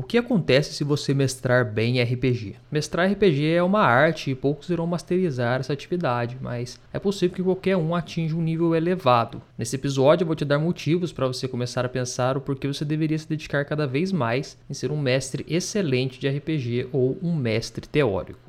O que acontece se você mestrar bem RPG? Mestrar RPG é uma arte e poucos irão masterizar essa atividade, mas é possível que qualquer um atinja um nível elevado. Nesse episódio eu vou te dar motivos para você começar a pensar o porquê você deveria se dedicar cada vez mais em ser um mestre excelente de RPG ou um mestre teórico.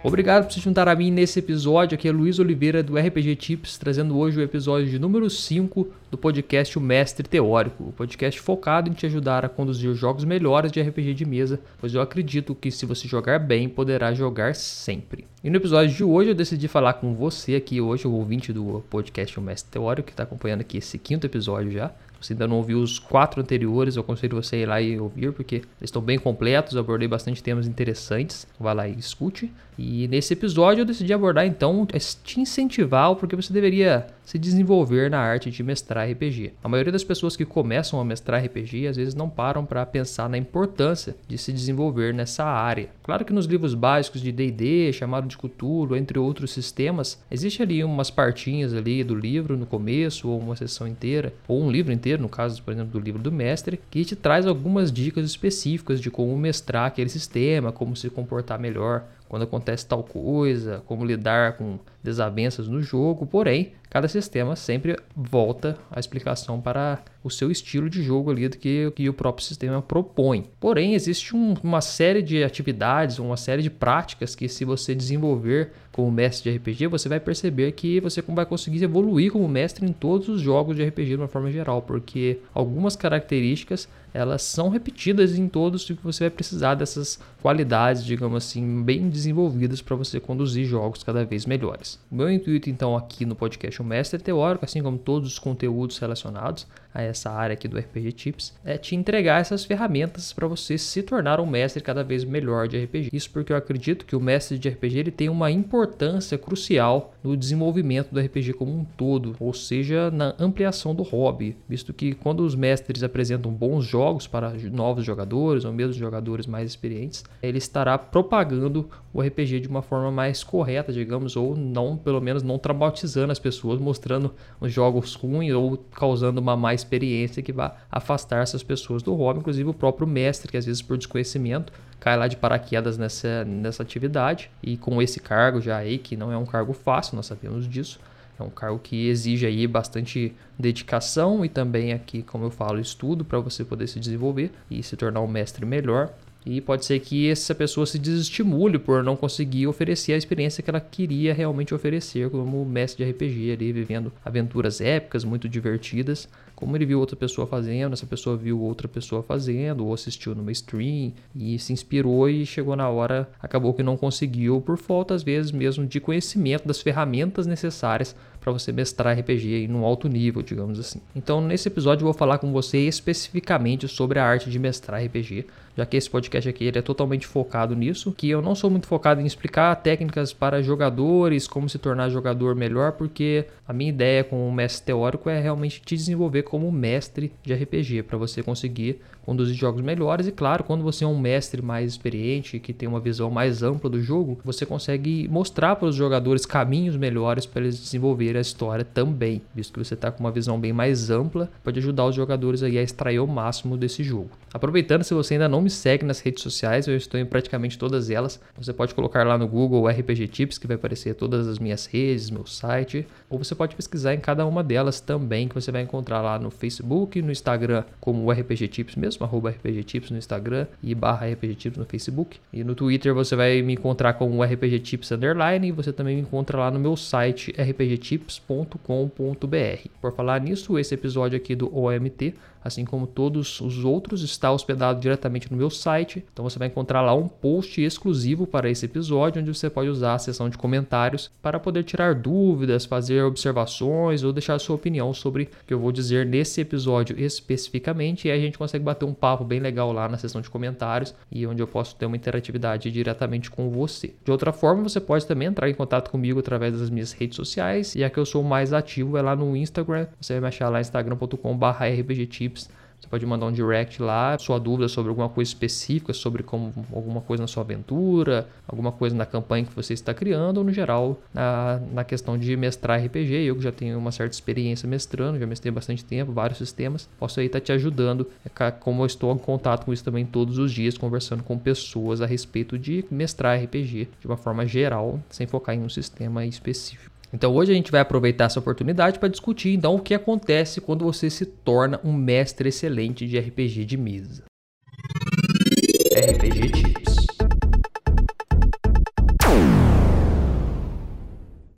Obrigado por se juntar a mim nesse episódio. Aqui é Luiz Oliveira do RPG Tips, trazendo hoje o episódio de número 5 do podcast O Mestre Teórico, o podcast focado em te ajudar a conduzir jogos melhores de RPG de mesa, pois eu acredito que se você jogar bem, poderá jogar sempre. E no episódio de hoje eu decidi falar com você aqui hoje, o ouvinte do podcast O Mestre Teórico, que está acompanhando aqui esse quinto episódio já, você ainda não ouviu os quatro anteriores, eu aconselho você a ir lá e ouvir, porque eles estão bem completos, eu abordei bastante temas interessantes. Vai lá e escute. E nesse episódio eu decidi abordar então te incentivar porque você deveria se desenvolver na arte de mestrar RPG. A maioria das pessoas que começam a mestrar RPG às vezes não param para pensar na importância de se desenvolver nessa área. Claro que nos livros básicos de D&D, chamado de Cthulhu, entre outros sistemas, existe ali umas partinhas ali do livro no começo ou uma sessão inteira ou um livro inteiro inteiro, no caso, por exemplo, do livro do mestre, que te traz algumas dicas específicas de como mestrar aquele sistema, como se comportar melhor quando acontece tal coisa, como lidar com desavenças no jogo. Porém, cada sistema sempre volta a explicação para o seu estilo de jogo ali do que, que o próprio sistema propõe. Porém, existe um, uma série de atividades, uma série de práticas que se você desenvolver como mestre de RPG, você vai perceber que você vai conseguir evoluir como mestre em todos os jogos de RPG de uma forma geral, porque algumas características elas são repetidas em todos e você vai precisar dessas qualidades, digamos assim, bem desenvolvidas para você conduzir jogos cada vez melhores. O meu intuito então aqui no podcast O Mestre Teórico, assim como todos os conteúdos relacionados a essa área aqui do RPG Tips, é te entregar essas ferramentas para você se tornar um mestre cada vez melhor de RPG. Isso porque eu acredito que o mestre de RPG ele tem uma importância crucial no desenvolvimento do RPG como um todo, ou seja, na ampliação do hobby, visto que quando os mestres apresentam bons jogos para novos jogadores ou mesmo jogadores mais experientes, ele estará propagando o RPG de uma forma mais correta, digamos, ou não, pelo menos não traumatizando as pessoas, mostrando os jogos ruins ou causando uma má experiência que vai afastar essas pessoas do hobby, inclusive o próprio mestre, que às vezes por desconhecimento cai lá de paraquedas nessa, nessa atividade e com esse cargo já aí, que não é um cargo fácil, nós sabemos disso, é um cargo que exige aí bastante dedicação e também aqui, como eu falo, estudo para você poder se desenvolver e se tornar um mestre melhor. E pode ser que essa pessoa se desestimule por não conseguir oferecer a experiência que ela queria realmente oferecer como mestre de RPG ali, vivendo aventuras épicas, muito divertidas, como ele viu outra pessoa fazendo, essa pessoa viu outra pessoa fazendo, ou assistiu numa stream e se inspirou e chegou na hora, acabou que não conseguiu por falta às vezes mesmo de conhecimento das ferramentas necessárias para você mestrar RPG em um alto nível, digamos assim. Então, nesse episódio eu vou falar com você especificamente sobre a arte de mestrar RPG, já que esse podcast aqui ele é totalmente focado nisso, que eu não sou muito focado em explicar técnicas para jogadores, como se tornar jogador melhor, porque a minha ideia com o mestre teórico é realmente te desenvolver como mestre de RPG, para você conseguir conduzir jogos melhores. E claro, quando você é um mestre mais experiente, que tem uma visão mais ampla do jogo, você consegue mostrar para os jogadores caminhos melhores para eles desenvolverem a história também, visto que você está com uma visão bem mais ampla, pode ajudar os jogadores aí a extrair o máximo desse jogo. Aproveitando, se você ainda não me segue nas redes sociais, eu estou em praticamente todas elas. Você pode colocar lá no Google RPG Tips, que vai aparecer todas as minhas redes, meu site, ou você pode pesquisar em cada uma delas também, que você vai encontrar lá no Facebook, no Instagram, como o RPG Tips mesmo, arroba RPG Tips no Instagram e barra RPG Tips no Facebook. E no Twitter você vai me encontrar como RPG Tips Underline e você também me encontra lá no meu site rpgtips.com.br. Por falar nisso, esse episódio aqui do OMT assim como todos os outros, está hospedado diretamente no meu site. Então você vai encontrar lá um post exclusivo para esse episódio, onde você pode usar a seção de comentários para poder tirar dúvidas, fazer observações ou deixar sua opinião sobre o que eu vou dizer nesse episódio especificamente. E a gente consegue bater um papo bem legal lá na seção de comentários e onde eu posso ter uma interatividade diretamente com você. De outra forma, você pode também entrar em contato comigo através das minhas redes sociais. E a que eu sou mais ativo é lá no Instagram. Você vai me achar lá instagram.com/rpgtips Você pode mandar um direct lá, sua dúvida sobre alguma coisa específica, sobre como alguma coisa na sua aventura, alguma coisa na campanha que você está criando, ou no geral, na, na questão de mestrar RPG. Eu que já tenho uma certa experiência mestrando, já mestrei bastante tempo, vários sistemas, posso aí estar te ajudando, é como eu estou em contato com isso também todos os dias, conversando com pessoas a respeito de mestrar RPG de uma forma geral, sem focar em um sistema específico. Então hoje a gente vai aproveitar essa oportunidade para discutir então o que acontece quando você se torna um mestre excelente de RPG de mesa. RPG Tips.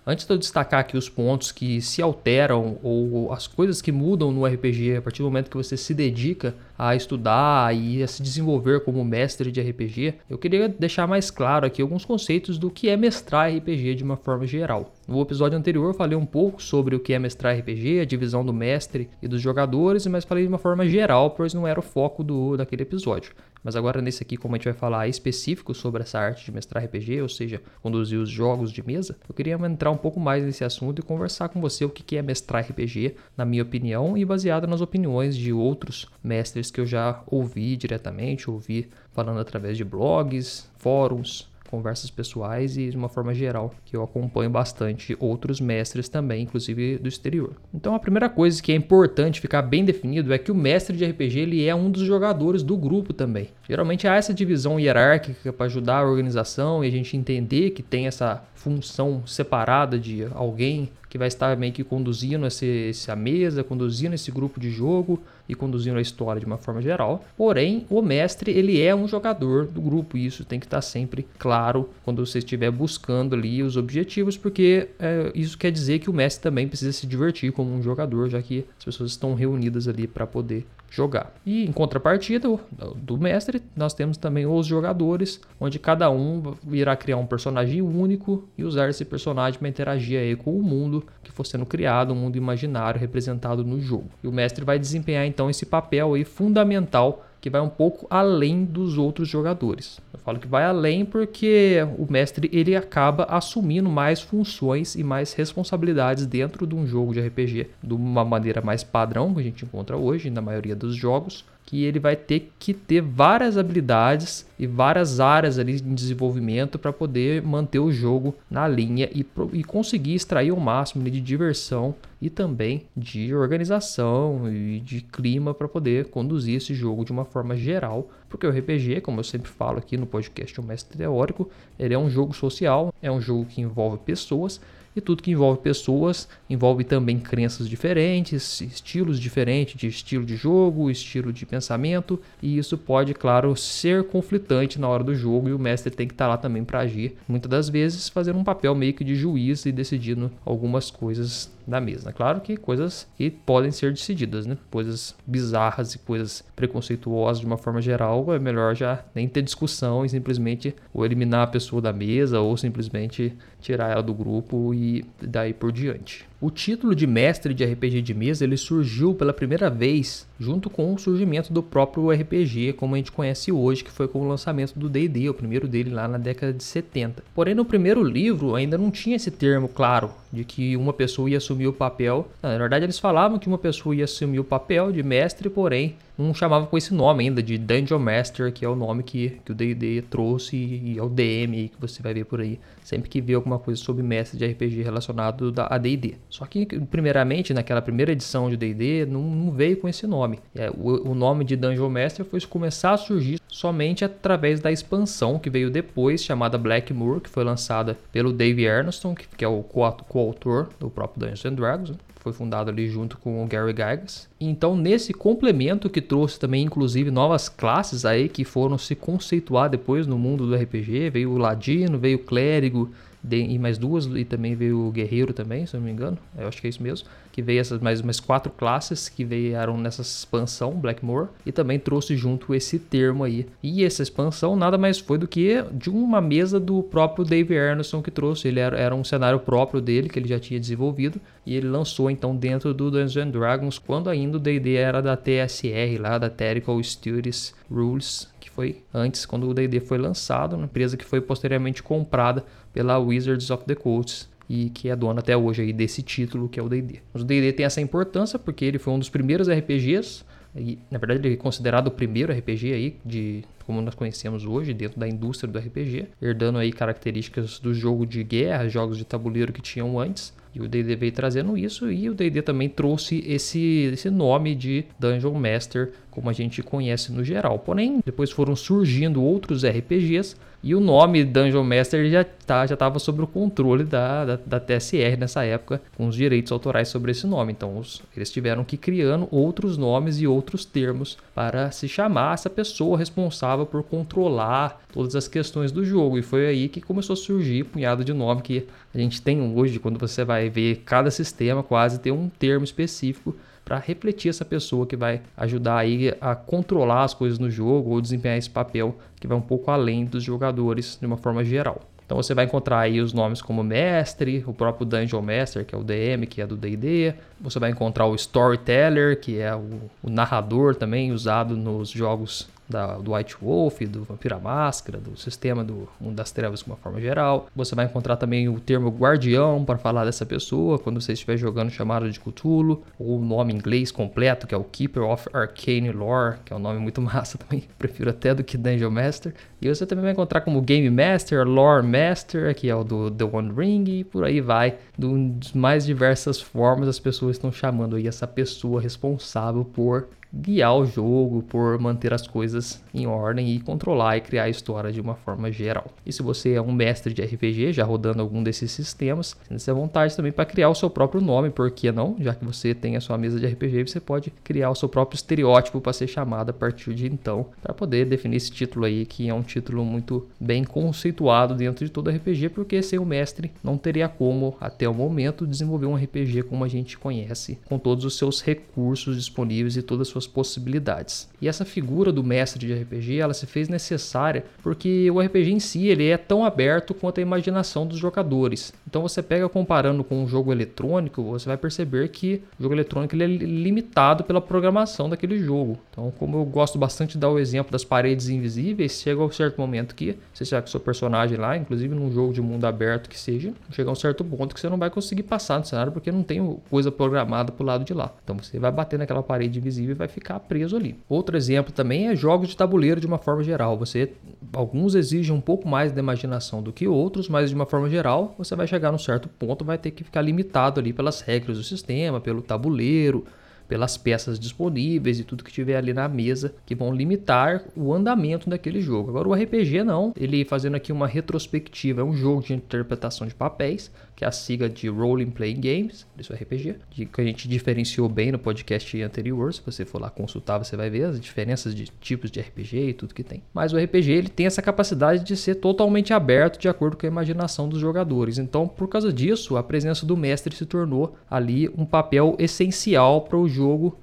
Antes de eu destacar aqui os pontos que se alteram ou as coisas que mudam no RPG a partir do momento que você se dedica a estudar e a se desenvolver como mestre de RPG, eu queria deixar mais claro aqui alguns conceitos do que é mestrar RPG de uma forma geral. No episódio anterior eu falei um pouco sobre o que é mestrar RPG, a divisão do mestre e dos jogadores, mas falei de uma forma geral, pois não era o foco do, daquele episódio. Mas agora nesse aqui, como a gente vai falar específico sobre essa arte de mestrar RPG, ou seja, conduzir os jogos de mesa, eu queria entrar um pouco mais nesse assunto e conversar com você o que é mestrar RPG, na minha opinião, e baseado nas opiniões de outros mestres que eu já ouvi diretamente, ouvi falando através de blogs, fóruns, conversas pessoais e de uma forma geral, que eu acompanho bastante outros mestres também, inclusive do exterior. Então a primeira coisa que é importante ficar bem definido é que o mestre de RPG ele é um dos jogadores do grupo também. Geralmente há essa divisão hierárquica para ajudar a organização e a gente entender que tem essa função separada de alguém que vai estar meio que conduzindo esse, essa mesa, conduzindo esse grupo de jogo e conduzindo a história de uma forma geral. Porém, o mestre ele é um jogador do grupo e isso tem que estar sempre claro quando você estiver buscando ali os objetivos, porque é, isso quer dizer que o mestre também precisa se divertir como um jogador, já que as pessoas estão reunidas ali para poder jogar. E em contrapartida do mestre, nós temos também os jogadores, onde cada um irá criar um personagem único e usar esse personagem para interagir aí com o mundo que for sendo criado, um mundo imaginário representado no jogo. E o mestre vai desempenhar então esse papel aí fundamental que vai um pouco além dos outros jogadores. Eu falo que vai além porque o mestre ele acaba assumindo mais funções e mais responsabilidades dentro de um jogo de RPG de uma maneira mais padrão que a gente encontra hoje na maioria dos jogos, que ele vai ter que ter várias habilidades e várias áreas ali de desenvolvimento para poder manter o jogo na linha e, e conseguir extrair o máximo de diversão e também de organização e de clima para poder conduzir esse jogo de uma forma geral, porque o RPG, como eu sempre falo aqui no podcast O Mestre Teórico, ele é um jogo social, é um jogo que envolve pessoas e tudo que envolve pessoas envolve também crenças diferentes, estilos diferentes de estilo de jogo, estilo de pensamento, e isso pode, claro, ser conflitante na hora do jogo e o mestre tem que estar lá também para agir, muitas das vezes fazendo um papel meio que de juiz e decidindo algumas coisas da mesa. Claro que coisas que podem ser decididas, né? Coisas bizarras e coisas preconceituosas de uma forma geral, é melhor já nem ter discussão e simplesmente ou eliminar a pessoa da mesa ou simplesmente tirar ela do grupo e daí por diante. O título de mestre de RPG de mesa ele surgiu pela primeira vez junto com o surgimento do próprio RPG como a gente conhece hoje, que foi com o lançamento do D&D, o primeiro dele lá na década de 70. Porém, no primeiro livro ainda não tinha esse termo claro de que uma pessoa ia assumir o papel. Na verdade, eles falavam que uma pessoa ia assumir o papel de mestre, porém não chamava com esse nome ainda de Dungeon Master, que é o nome que, que o D&D trouxe e é o DM que você vai ver por aí, sempre que vê alguma coisa sobre mestre de RPG relacionado a D&D. Só que, primeiramente, naquela primeira edição de D&D, não, não, veio com esse nome. É, o, o, nome de Dungeon Master foi começar a surgir somente através da expansão que veio depois, chamada Blackmoor, que foi lançada pelo Dave Erneston, que, que é o coautor do próprio Dungeons and Dragons. Foi fundado ali junto com o Gary Gygax. Então, nesse complemento que trouxe também, inclusive, novas classes aí que foram se conceituar depois no mundo do RPG, veio o Ladino, veio o Clérigo, e mais duas, e também veio o Guerreiro também, se eu não me engano, eu acho que é isso mesmo, que veio essas mais, mais quatro classes que vieram nessa expansão, Blackmore, e também trouxe junto esse termo aí. E essa expansão nada mais foi do que de uma mesa do próprio Dave Arneson que trouxe, ele era, era um cenário próprio dele, que ele já tinha desenvolvido, e ele lançou então dentro do Dungeons Dragons, quando ainda o D&D era da TSR lá, da Technical Studies Rules, que foi antes, quando o D&D foi lançado, uma empresa que foi posteriormente comprada pela Wizards of the Coast e que é dona até hoje aí desse título que é o D&D. O D&D tem essa importância porque ele foi um dos primeiros RPGs e, na verdade ele é considerado o primeiro RPG aí de como nós conhecemos hoje dentro da indústria do RPG, herdando aí características do jogo de guerra, jogos de tabuleiro que tinham antes. E o D&D veio trazendo isso e o D&D também trouxe esse, esse nome de Dungeon Master como a gente conhece no geral. Porém, depois foram surgindo outros RPGs e o nome Dungeon Master já tá, já estava sob o controle da, da, da, TSR nessa época, com os direitos autorais sobre esse nome. Então, os, eles tiveram que ir criando outros nomes e outros termos para se chamar essa pessoa responsável por controlar todas as questões do jogo. E foi aí que começou a surgir um punhado de nome que a gente tem hoje, quando você vai ver cada sistema quase tem um termo específico para refletir essa pessoa que vai ajudar aí a controlar as coisas no jogo ou desempenhar esse papel que vai um pouco além dos jogadores de uma forma geral. Então você vai encontrar aí os nomes como mestre, o próprio Dungeon Master, que é o DM, que é do D&D. Você vai encontrar o Storyteller, que é o, o narrador também usado nos jogos da, do White Wolf, do Vampira Máscara, do sistema do Mundo das Trevas de uma forma geral. Você vai encontrar também o termo guardião para falar dessa pessoa quando você estiver jogando chamado de Cthulhu, ou o nome inglês completo, que é o Keeper of Arcane Lore, que é um nome muito massa também, prefiro até do que Dungeon Master. E você também vai encontrar como Game Master, Lore Master, que é o do The One Ring, e por aí vai. De mais diversas formas as pessoas estão chamando aí essa pessoa responsável por guiar o jogo, por manter as coisas em ordem e controlar e criar a história de uma forma geral. E se você é um mestre de RPG, já rodando algum desses sistemas, sinta-se à vontade também para criar o seu próprio nome, por que não? Já que você tem a sua mesa de RPG, você pode criar o seu próprio estereótipo para ser chamado a partir de então, para poder definir esse título aí, que é um título muito bem conceituado dentro de todo RPG, porque sem o mestre não teria como, até o momento, desenvolver um RPG como a gente conhece, com todos os seus recursos disponíveis e todas as suas suas possibilidades. E essa figura do mestre de RPG, ela se fez necessária porque o RPG em si, ele é tão aberto quanto a imaginação dos jogadores. Então você pega comparando com um jogo eletrônico, você vai perceber que o jogo eletrônico ele é limitado pela programação daquele jogo. Então, como eu gosto bastante de dar o exemplo das paredes invisíveis, chega um certo momento que você sabe que seu personagem lá, inclusive num jogo de mundo aberto que seja, chega a um certo ponto que você não vai conseguir passar no cenário porque não tem coisa programada pro lado de lá. Então você vai bater naquela parede invisível e vai ficar preso ali. Outro exemplo também é jogos de tabuleiro de uma forma geral. Você alguns exigem um pouco mais da imaginação do que outros, mas de uma forma geral, você vai chegar num certo ponto, vai ter que ficar limitado ali pelas regras do sistema, pelo tabuleiro, pelas peças disponíveis e tudo que tiver ali na mesa que vão limitar o andamento daquele jogo. Agora o RPG não, ele fazendo aqui uma retrospectiva, é um jogo de interpretação de papéis que é a sigla de Role Playing Games, isso é RPG, que a gente diferenciou bem no podcast anterior. Se você for lá consultar, você vai ver as diferenças de tipos de RPG e tudo que tem. Mas o RPG ele tem essa capacidade de ser totalmente aberto de acordo com a imaginação dos jogadores. Então, por causa disso, a presença do mestre se tornou ali um papel essencial para o jogo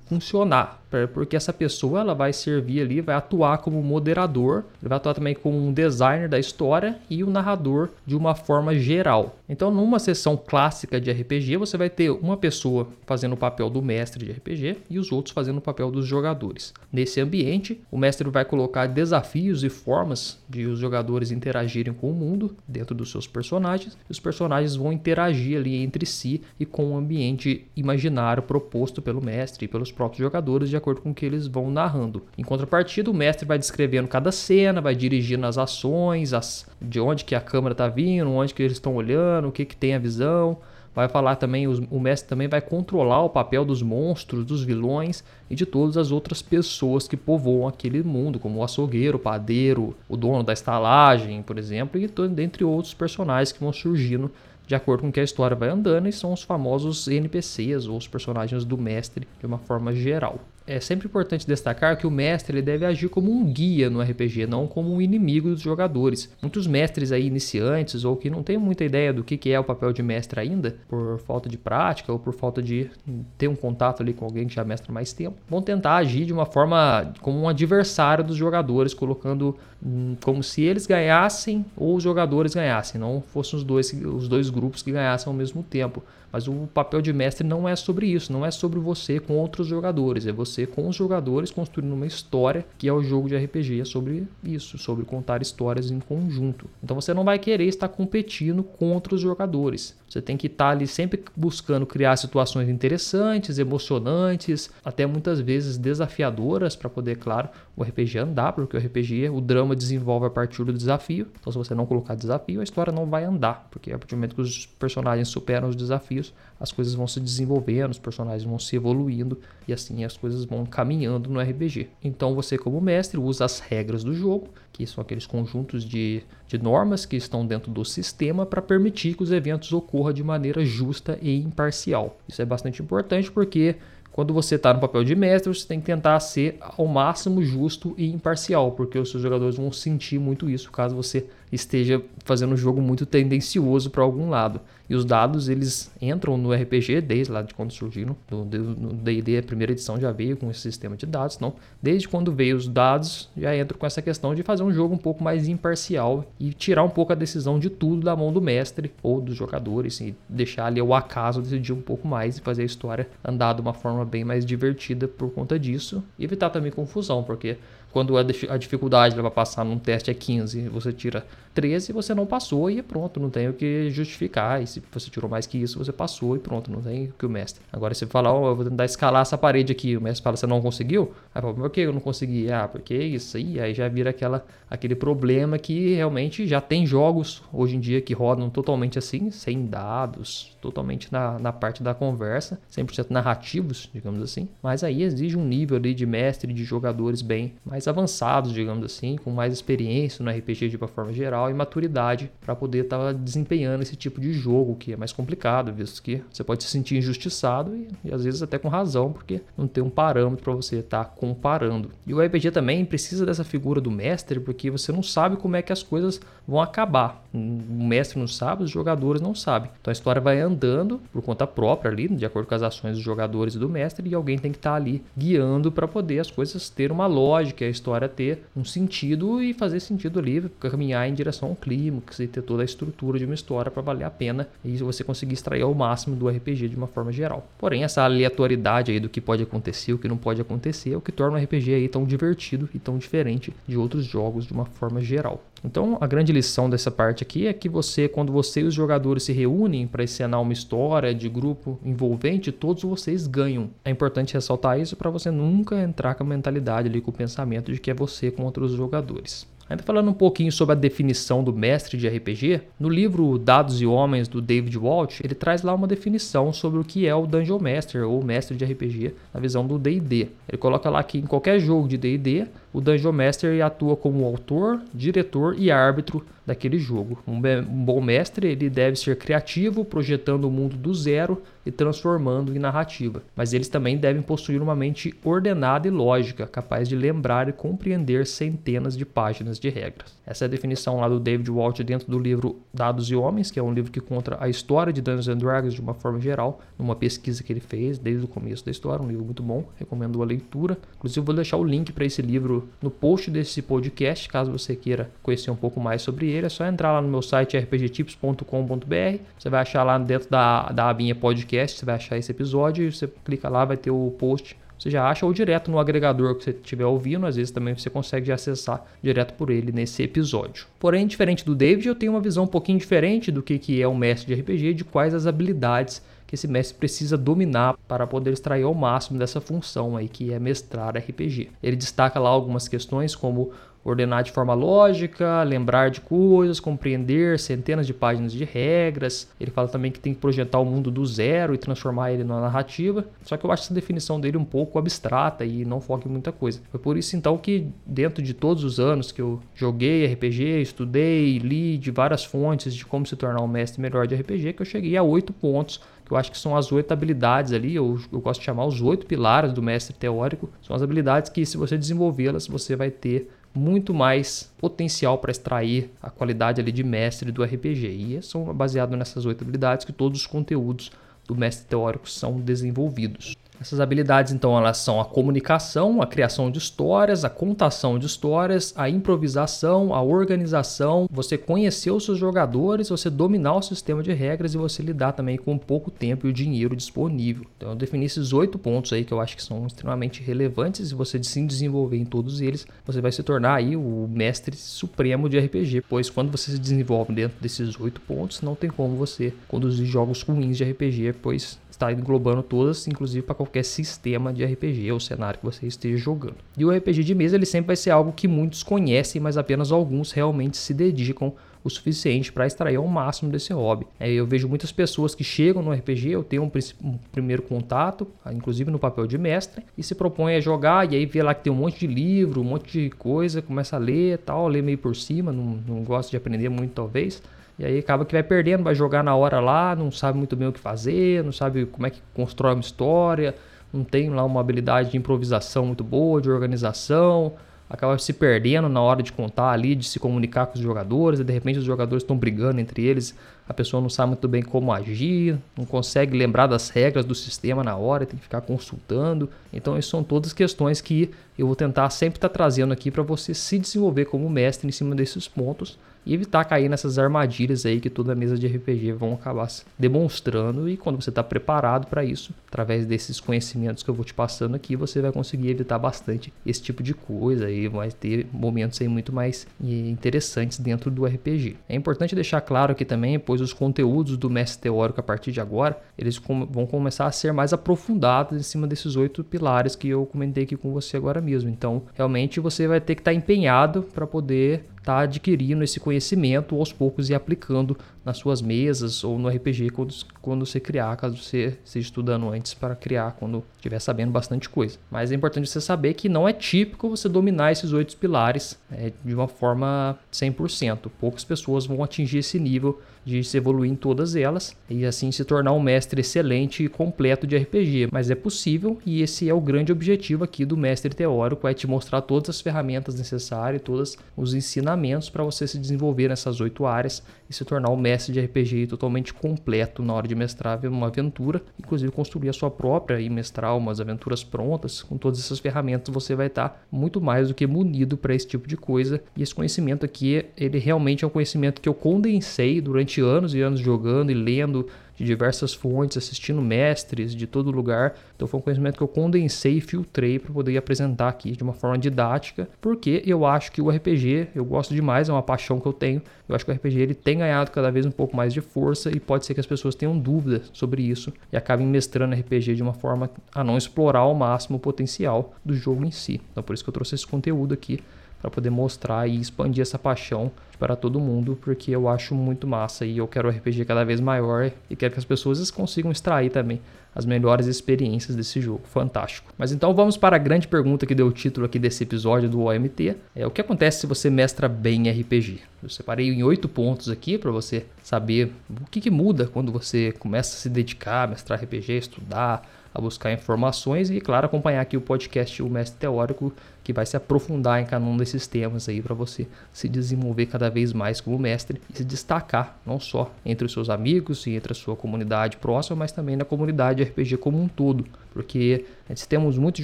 funcionar porque essa pessoa ela vai servir ali, vai atuar como moderador, vai atuar também como um designer da história e o um narrador de uma forma geral. Então, numa sessão clássica de RPG, você vai ter uma pessoa fazendo o papel do mestre de RPG e os outros fazendo o papel dos jogadores. Nesse ambiente, o mestre vai colocar desafios e formas de os jogadores interagirem com o mundo dentro dos seus personagens. E os personagens vão interagir ali entre si e com o ambiente imaginário proposto pelo mestre e pelos próprios jogadores de acordo com o que eles vão narrando. Em contrapartida, o mestre vai descrevendo cada cena, vai dirigindo as ações, as, de onde que a câmera está vindo, onde que eles estão olhando, o que, que tem a visão. Vai falar também, o mestre também vai controlar o papel dos monstros, dos vilões e de todas as outras pessoas que povoam aquele mundo, como o açougueiro, o padeiro, o dono da estalagem, por exemplo, e dentre outros personagens que vão surgindo de acordo com que a história vai andando, e são os famosos NPCs ou os personagens do mestre de uma forma geral é sempre importante destacar que o mestre ele deve agir como um guia no RPG, não como um inimigo dos jogadores. Muitos mestres aí iniciantes ou que não têm muita ideia do que é o papel de mestre ainda, por falta de prática ou por falta de ter um contato ali com alguém que já mestra mais tempo, vão tentar agir de uma forma como um adversário dos jogadores, colocando hum, como se eles ganhassem ou os jogadores ganhassem, não fossem os dois, os dois grupos que ganhassem ao mesmo tempo. Mas o papel de mestre não é sobre isso, não é sobre você com outros jogadores, é você com os jogadores construindo uma história que é o jogo de RPG, é sobre isso, sobre contar histórias em conjunto. Então você não vai querer estar competindo contra os jogadores. Você tem que estar ali sempre buscando criar situações interessantes, emocionantes, até muitas vezes desafiadoras para poder, claro, o RPG andar, porque o RPG, o drama desenvolve a partir do desafio. Então se você não colocar desafio, a história não vai andar, porque a partir do momento que os personagens superam os desafios, as coisas vão se desenvolvendo, os personagens vão se evoluindo e assim as coisas vão caminhando no RPG. Então você como mestre usa as regras do jogo, que são aqueles conjuntos de, de normas que estão dentro do sistema para permitir que os eventos ocorram de maneira justa e imparcial. Isso é bastante importante porque quando você está no papel de mestre, você tem que tentar ser ao máximo justo e imparcial, porque os seus jogadores vão sentir muito isso caso você esteja fazendo um jogo muito tendencioso para algum lado. E os dados eles entram no RPG desde lá de quando surgiram. No D&D a primeira edição já veio com esse sistema de dados, então desde quando veio os dados já entro com essa questão de fazer um jogo um pouco mais imparcial e tirar um pouco a decisão de tudo da mão do mestre ou dos jogadores e deixar ali o acaso decidir um pouco mais e fazer a história andar de uma forma bem mais divertida por conta disso e evitar também confusão, porque quando a dificuldade para passar num teste é 15, você tira 13, você não passou e pronto, não tem o que justificar. E se você tirou mais que isso, você passou e pronto, não tem o que o mestre. Agora, você fala, ó, oh, eu vou tentar escalar essa parede aqui, o mestre fala, você não conseguiu? Aí fala, por que eu não consegui? Ah, porque isso aí, aí já vira aquela, aquele problema que realmente já tem jogos hoje em dia que rodam totalmente assim, sem dados, totalmente na, na parte da conversa, 100% narrativos, digamos assim. Mas aí exige um nível ali de mestre, de jogadores bem mais avançados, digamos assim, com mais experiência no RPG de uma forma geral e maturidade para poder estar tá desempenhando esse tipo de jogo que é mais complicado, visto que você pode se sentir injustiçado e, e às vezes até com razão, porque não tem um parâmetro para você estar tá comparando. E o RPG também precisa dessa figura do mestre, porque você não sabe como é que as coisas vão acabar. O mestre não sabe, os jogadores não sabem. Então a história vai andando por conta própria ali, de acordo com as ações dos jogadores e do mestre, e alguém tem que estar tá ali guiando para poder as coisas ter uma lógica, a história ter um sentido e fazer sentido ali, caminhar em direção ao clímax e ter toda a estrutura de uma história para valer a pena e você conseguir extrair ao máximo do RPG de uma forma geral. Porém, essa aleatoriedade aí do que pode acontecer, o que não pode acontecer, é o que torna o RPG aí tão divertido e tão diferente de outros jogos de uma forma geral. Então, a grande lição dessa parte aqui é que você, quando você e os jogadores se reúnem para encenar uma história de grupo envolvente, todos vocês ganham. É importante ressaltar isso para você nunca entrar com a mentalidade ali, com o pensamento de que é você contra os jogadores. Ainda falando um pouquinho sobre a definição do mestre de RPG, no livro Dados e Homens do David Walsh, ele traz lá uma definição sobre o que é o Dungeon Master ou mestre de RPG na visão do D&D. Ele coloca lá que em qualquer jogo de D&D, o Dungeon Master atua como autor, diretor e árbitro daquele jogo. Um, um, bom mestre ele deve ser criativo, projetando o mundo do zero e transformando em narrativa. Mas eles também devem possuir uma mente ordenada e lógica, capaz de lembrar e compreender centenas de páginas de regras. Essa é a definição lá do David Walsh dentro do livro Dados e Homens, que é um livro que conta a história de Dungeons and Dragons de uma forma geral, numa pesquisa que ele fez desde o começo da história, um livro muito bom, recomendo a leitura. Inclusive vou deixar o link para esse livro no post desse podcast, caso você queira conhecer um pouco mais sobre ele, é só entrar lá no meu site rpgtips.com.br. Você vai achar lá dentro da, da abinha podcast, você vai achar esse episódio, você clica lá, vai ter o post você já acha ou direto no agregador que você estiver ouvindo, às vezes também você consegue acessar direto por ele nesse episódio. Porém, diferente do David, eu tenho uma visão um pouquinho diferente do que, que é um mestre de RPG, de quais as habilidades que esse mestre precisa dominar para poder extrair ao máximo dessa função aí que é mestrar RPG. Ele destaca lá algumas questões como ordenar de forma lógica, lembrar de coisas, compreender centenas de páginas de regras. Ele fala também que tem que projetar o mundo do zero e transformar ele numa narrativa. Só que eu acho essa definição dele um pouco abstrata e não foca em muita coisa. Foi por isso então que dentro de todos os anos que eu joguei RPG, estudei, li de várias fontes de como se tornar um mestre melhor de RPG, que eu cheguei a oito pontos que eu acho que são as oito habilidades ali, eu, eu gosto de chamar os oito pilares do mestre teórico, são as habilidades que se você desenvolvê-las, você vai ter muito mais potencial para extrair a qualidade ali de mestre do RPG. E são baseados nessas oito habilidades que todos os conteúdos do mestre teórico são desenvolvidos. Essas habilidades, então, elas são a comunicação, a criação de histórias, a contação de histórias, a improvisação, a organização, você conhecer os seus jogadores, você dominar o sistema de regras e você lidar também com pouco tempo e o dinheiro disponível. Então, eu defini esses oito pontos aí que eu acho que são extremamente relevantes e você se desenvolver em todos eles, você vai se tornar aí o mestre supremo de RPG, pois quando você se desenvolve dentro desses oito pontos, não tem como você conduzir jogos ruins de RPG, pois está englobando todas, inclusive para qualquer sistema de RPG ou cenário que você esteja jogando. E o RPG de mesa ele sempre vai ser algo que muitos conhecem, mas apenas alguns realmente se dedicam o suficiente para extrair ao máximo desse hobby. É, eu vejo muitas pessoas que chegam no RPG, eu tenho um, um, primeiro contato, inclusive no papel de mestre, e se propõe a jogar, e aí vê lá que tem um monte de livro, um monte de coisa, começa a ler tal, lê meio por cima, não, não gosta de aprender muito talvez. E aí acaba que vai perdendo, vai jogar na hora lá, não sabe muito bem o que fazer, não sabe como é que constrói uma história, não tem lá uma habilidade de improvisação muito boa, de organização, acaba se perdendo na hora de contar ali, de se comunicar com os jogadores, e de repente os jogadores estão brigando entre eles, a pessoa não sabe muito bem como agir, não consegue lembrar das regras do sistema na hora, tem que ficar consultando. Então, isso são todas questões que eu vou tentar sempre estar tá trazendo aqui para você se desenvolver como mestre em cima desses pontos e evitar cair nessas armadilhas aí que toda mesa de RPG vão acabar demonstrando. E quando você está preparado para isso, através desses conhecimentos que eu vou te passando aqui, você vai conseguir evitar bastante esse tipo de coisa e vai ter momentos aí muito mais interessantes dentro do RPG. É importante deixar claro aqui também, pois os conteúdos do mestre teórico a partir de agora, eles vão começar a ser mais aprofundados em cima desses oito pilares que eu comentei aqui com você agora mesmo. Então, realmente você vai ter que estar tá empenhado para poder está adquirindo esse conhecimento aos poucos e aplicando nas suas mesas ou no RPG quando, quando você criar, caso você esteja estudando antes para criar, quando estiver sabendo bastante coisa. Mas é importante você saber que não é típico você dominar esses oito pilares é, de uma forma 100%. Poucas pessoas vão atingir esse nível de se evoluir em todas elas e assim se tornar um mestre excelente e completo de RPG. Mas é possível e esse é o grande objetivo aqui do mestre teórico, é te mostrar todas as ferramentas necessárias, todos os ensinamentos para você se desenvolver nessas oito áreas e se tornar um mestre de RPG totalmente completo na hora de mestrar uma aventura, inclusive construir a sua própria e mestrar umas aventuras prontas. Com todas essas ferramentas você vai estar muito mais do que munido para esse tipo de coisa. E esse conhecimento aqui, ele realmente é um conhecimento que eu condensei durante anos e anos jogando e lendo de diversas fontes, assistindo mestres de todo lugar. Então foi um conhecimento que eu condensei e filtrei para poder apresentar aqui de uma forma didática, porque eu acho que o RPG, eu gosto demais, é uma paixão que eu tenho. Eu acho que o RPG ele tem ganhado cada vez um pouco mais de força e pode ser que as pessoas tenham dúvidas sobre isso e acabem mestrando RPG de uma forma a não explorar ao máximo o potencial do jogo em si. Então por isso que eu trouxe esse conteúdo aqui para poder mostrar e expandir essa paixão para todo mundo, porque eu acho muito massa e eu quero RPG cada vez maior e quero que as pessoas consigam extrair também as melhores experiências desse jogo. Fantástico. Mas então vamos para a grande pergunta que deu o título aqui desse episódio do OMT. É o que acontece se você mestra bem RPG? Eu separei em oito pontos aqui para você saber o que, que muda quando você começa a se dedicar a mestrar RPG, estudar, a buscar informações e, claro, acompanhar aqui o podcast O Mestre Teórico, que vai se aprofundar em cada um desses temas aí para você se desenvolver cada vez mais como mestre e se destacar não só entre os seus amigos e entre a sua comunidade próxima, mas também na comunidade RPG como um todo, porque temos muitos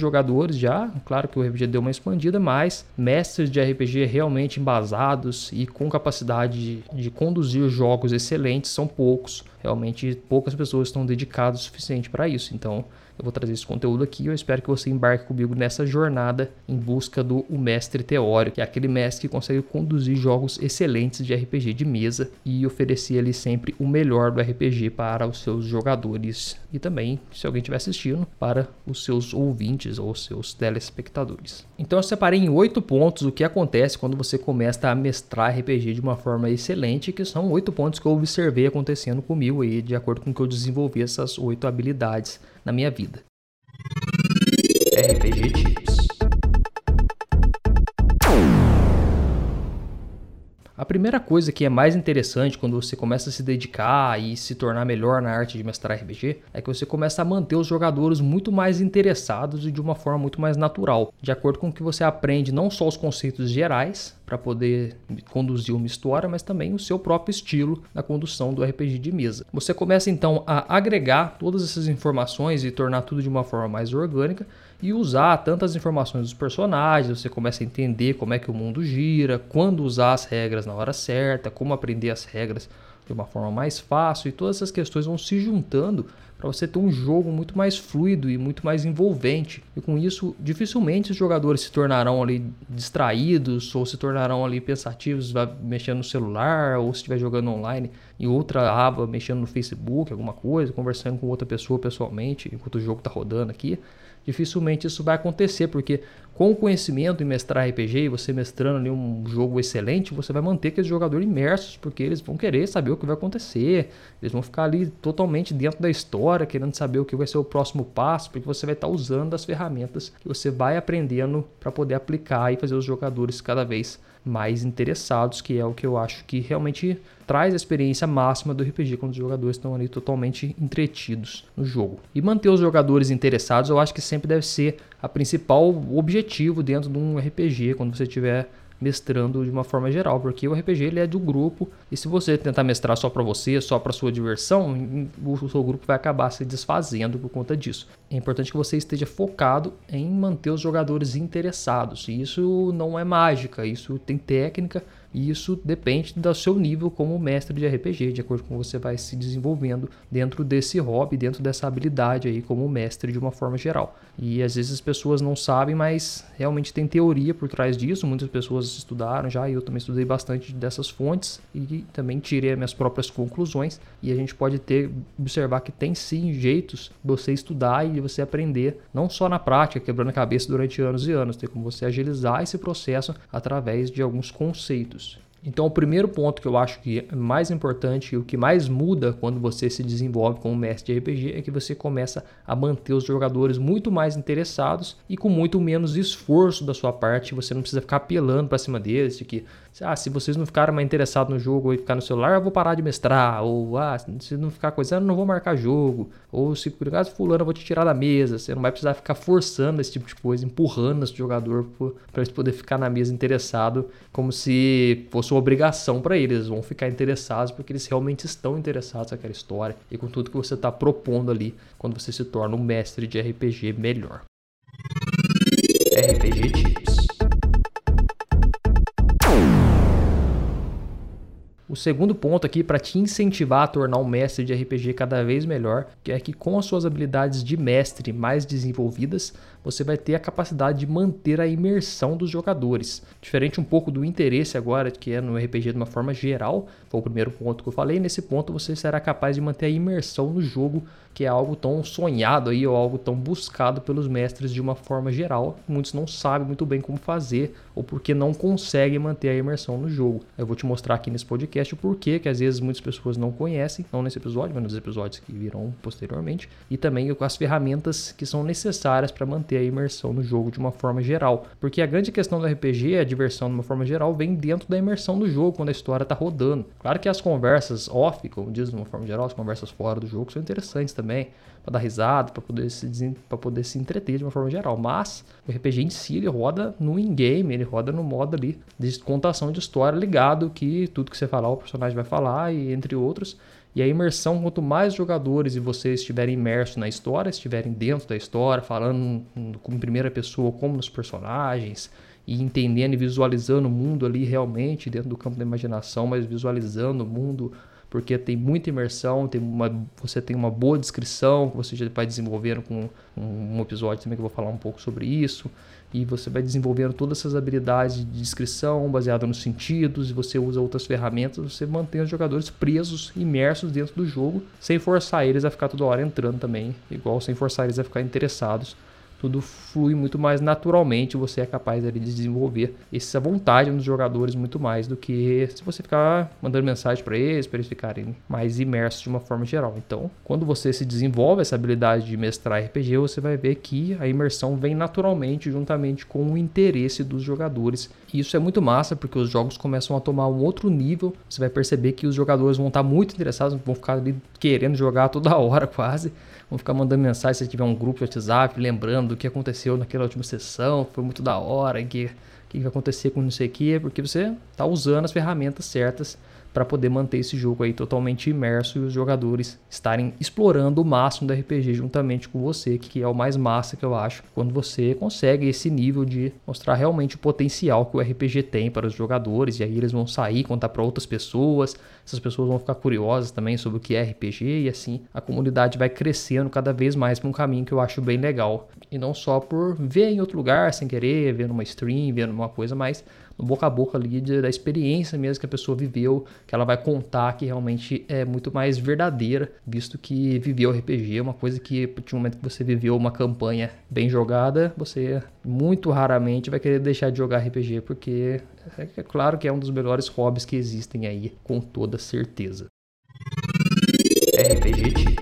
jogadores já, claro que o RPG deu uma expandida, mas mestres de RPG realmente embasados e com capacidade de, de conduzir jogos excelentes são poucos. Realmente poucas pessoas estão dedicadas o suficiente para isso. Então, eu vou trazer esse conteúdo aqui e eu espero que você embarque comigo nessa jornada em busca do o mestre teórico, que é aquele mestre que consegue conduzir jogos excelentes de RPG de mesa e oferecer ali sempre o melhor do RPG para os seus jogadores e também, se alguém estiver assistindo, para os seus ouvintes ou seus telespectadores. Então eu separei em oito pontos o que acontece quando você começa a mestrar RPG de uma forma excelente, que são oito pontos que eu observei acontecendo comigo aí, de acordo com que eu desenvolvi essas oito habilidades na minha vida. RPG Tips. A primeira coisa que é mais interessante quando você começa a se dedicar e se tornar melhor na arte de mestrar RPG é que você começa a manter os jogadores muito mais interessados e de uma forma muito mais natural, de acordo com que você aprende não só os conceitos gerais para poder conduzir uma história, mas também o seu próprio estilo na condução do RPG de mesa. Você começa então a agregar todas essas informações e tornar tudo de uma forma mais orgânica e usar tantas informações dos personagens, você começa a entender como é que o mundo gira, quando usar as regras na hora certa, como aprender as regras de uma forma mais fácil e todas essas questões vão se juntando para você ter um jogo muito mais fluido e muito mais envolvente. E com isso, dificilmente os jogadores se tornarão ali distraídos ou se tornarão ali pensativos, mexendo no celular ou se estiver jogando online em outra aba, mexendo no Facebook, alguma coisa, conversando com outra pessoa pessoalmente, enquanto o jogo está rodando aqui dificilmente isso vai acontecer, porque com o conhecimento em mestrar RPG e você mestrando ali um jogo excelente, você vai manter aqueles jogadores imersos, porque eles vão querer saber o que vai acontecer, eles vão ficar ali totalmente dentro da história, querendo saber o que vai ser o próximo passo, porque você vai estar usando as ferramentas que você vai aprendendo para poder aplicar e fazer os jogadores cada vez mais interessados, que é o que eu acho que realmente traz a experiência máxima do RPG quando os jogadores estão ali totalmente entretidos no jogo. E manter os jogadores interessados, eu acho que sempre deve ser a principal objetivo dentro de um RPG quando você tiver mestrando de uma forma geral, porque o RPG ele é do grupo e se você tentar mestrar só para você, só para sua diversão, o seu grupo vai acabar se desfazendo por conta disso. É importante que você esteja focado em manter os jogadores interessados. E isso não é mágica, isso tem técnica e isso depende do seu nível como mestre de RPG, de acordo com você vai se desenvolvendo dentro desse hobby, dentro dessa habilidade aí como mestre de uma forma geral. E às vezes as pessoas não sabem, mas realmente tem teoria por trás disso. Muitas pessoas estudaram já, e eu também estudei bastante dessas fontes e também tirei as minhas próprias conclusões. E a gente pode ter observar que tem sim jeitos de você estudar e de você aprender, não só na prática, quebrando a cabeça durante anos e anos, tem como você agilizar esse processo através de alguns conceitos. Então, o primeiro ponto que eu acho que é mais importante e o que mais muda quando você se desenvolve como mestre de RPG é que você começa a manter os jogadores muito mais interessados e com muito menos esforço da sua parte. Você não precisa ficar apelando para cima deles, de que ah, se vocês não ficarem mais interessados no jogo e ficar no celular, eu vou parar de mestrar. Ou ah, se não ficar coisando, eu não vou marcar jogo. Ou se por acaso fulano, eu vou te tirar da mesa. Você não vai precisar ficar forçando esse tipo de coisa, empurrando esse jogador para ele poder ficar na mesa interessado, como se fosse uma obrigação para eles. Eles vão ficar interessados porque eles realmente estão interessados naquela história e com tudo que você está propondo ali quando você se torna um mestre de RPG melhor. RPG O segundo ponto aqui para te incentivar a tornar um mestre de RPG cada vez melhor, que é que com as suas habilidades de mestre mais desenvolvidas, você vai ter a capacidade de manter a imersão dos jogadores. Diferente um pouco do interesse agora, que é no RPG de uma forma geral, foi o primeiro ponto que eu falei, nesse ponto você será capaz de manter a imersão no jogo, que é algo tão sonhado aí, ou algo tão buscado pelos mestres de uma forma geral. Muitos não sabem muito bem como fazer, ou porque não conseguem manter a imersão no jogo. Eu vou te mostrar aqui nesse podcast o porquê, que às vezes muitas pessoas não conhecem, não nesse episódio, mas nos episódios que virão posteriormente, e também as ferramentas que são necessárias para manter manter a imersão no jogo de uma forma geral. Porque a grande questão do RPG, a diversão de uma forma geral, vem dentro da imersão do jogo, quando a história está rodando. Claro que as conversas off, como diz de uma forma geral, as conversas fora do jogo são interessantes também, para dar risada, para poder, se, poder se entreter de uma forma geral. Mas o RPG em si, ele roda no in-game, ele roda no modo ali de contação de história ligado, que tudo que você falar, o personagem vai falar, e entre outros. E a imersão, quanto mais jogadores e vocês estiverem imersos na história, estiverem dentro da história, falando em primeira pessoa como nos personagens, e entendendo e visualizando o mundo ali realmente dentro do campo da imaginação, mas visualizando o mundo porque tem muita imersão, tem uma, você tem uma boa descrição você já vai desenvolvendo com um, um episódio também que eu vou falar um pouco sobre isso e você vai desenvolvendo todas essas habilidades de descrição baseada nos sentidos e você usa outras ferramentas, você mantém os jogadores presos, imersos dentro do jogo, sem forçar eles a ficar toda hora entrando também, igual sem forçar eles a ficar interessados tudo flui muito mais naturalmente, você é capaz de desenvolver essa vontade nos jogadores muito mais do que se você ficar mandando mensagem para eles, para eles ficarem mais imersos de uma forma geral. Então, quando você se desenvolve essa habilidade de mestrar RPG, você vai ver que a imersão vem naturalmente juntamente com o interesse dos jogadores. E isso é muito massa porque os jogos começam a tomar um outro nível. Você vai perceber que os jogadores vão estar muito interessados, vão ficar ali querendo jogar toda hora quase. Vão ficar mandando mensagem se tiver um grupo de WhatsApp, lembrando do que aconteceu naquela última sessão, foi muito da hora, que que vai acontecer com não sei o que, porque você está usando as ferramentas certas para poder manter esse jogo aí totalmente imerso e os jogadores estarem explorando o máximo do RPG juntamente com você, que é o mais massa que eu acho, quando você consegue esse nível de mostrar realmente o potencial que o RPG tem para os jogadores, e aí eles vão sair, contar para outras pessoas, essas pessoas vão ficar curiosas também sobre o que é RPG, e assim a comunidade vai crescendo cada vez mais para um caminho que eu acho bem legal. E não só por ver em outro lugar sem querer, ver numa stream, ver numa coisa, mas no boca a boca ali de, da experiência mesmo que a pessoa viveu, que ela vai contar que realmente é muito mais verdadeira, visto que viveu RPG, uma coisa que partir do momento que você viveu uma campanha bem jogada, você muito raramente vai querer deixar de jogar RPG, porque é, é claro que é um dos melhores hobbies que existem aí, com toda certeza. RPG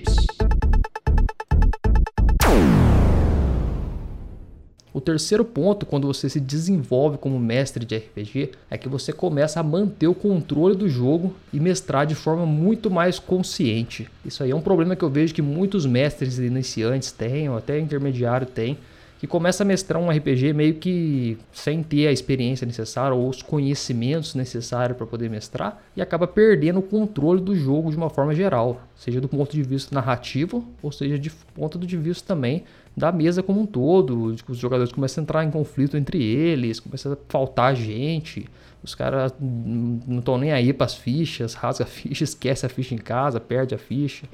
O terceiro ponto, quando você se desenvolve como mestre de RPG, é que você começa a manter o controle do jogo e mestrar de forma muito mais consciente. Isso aí é um problema que eu vejo que muitos mestres iniciantes têm, ou até intermediário têm, que começa a mestrar um RPG meio que sem ter a experiência necessária ou os conhecimentos necessários para poder mestrar e acaba perdendo o controle do jogo de uma forma geral, seja do ponto de vista narrativo ou seja de ponto de vista também da mesa como um todo. Os jogadores começam a entrar em conflito entre eles, começa a faltar gente. Os caras não estão nem aí para as fichas, rasga a ficha, esquece a ficha em casa, perde a ficha.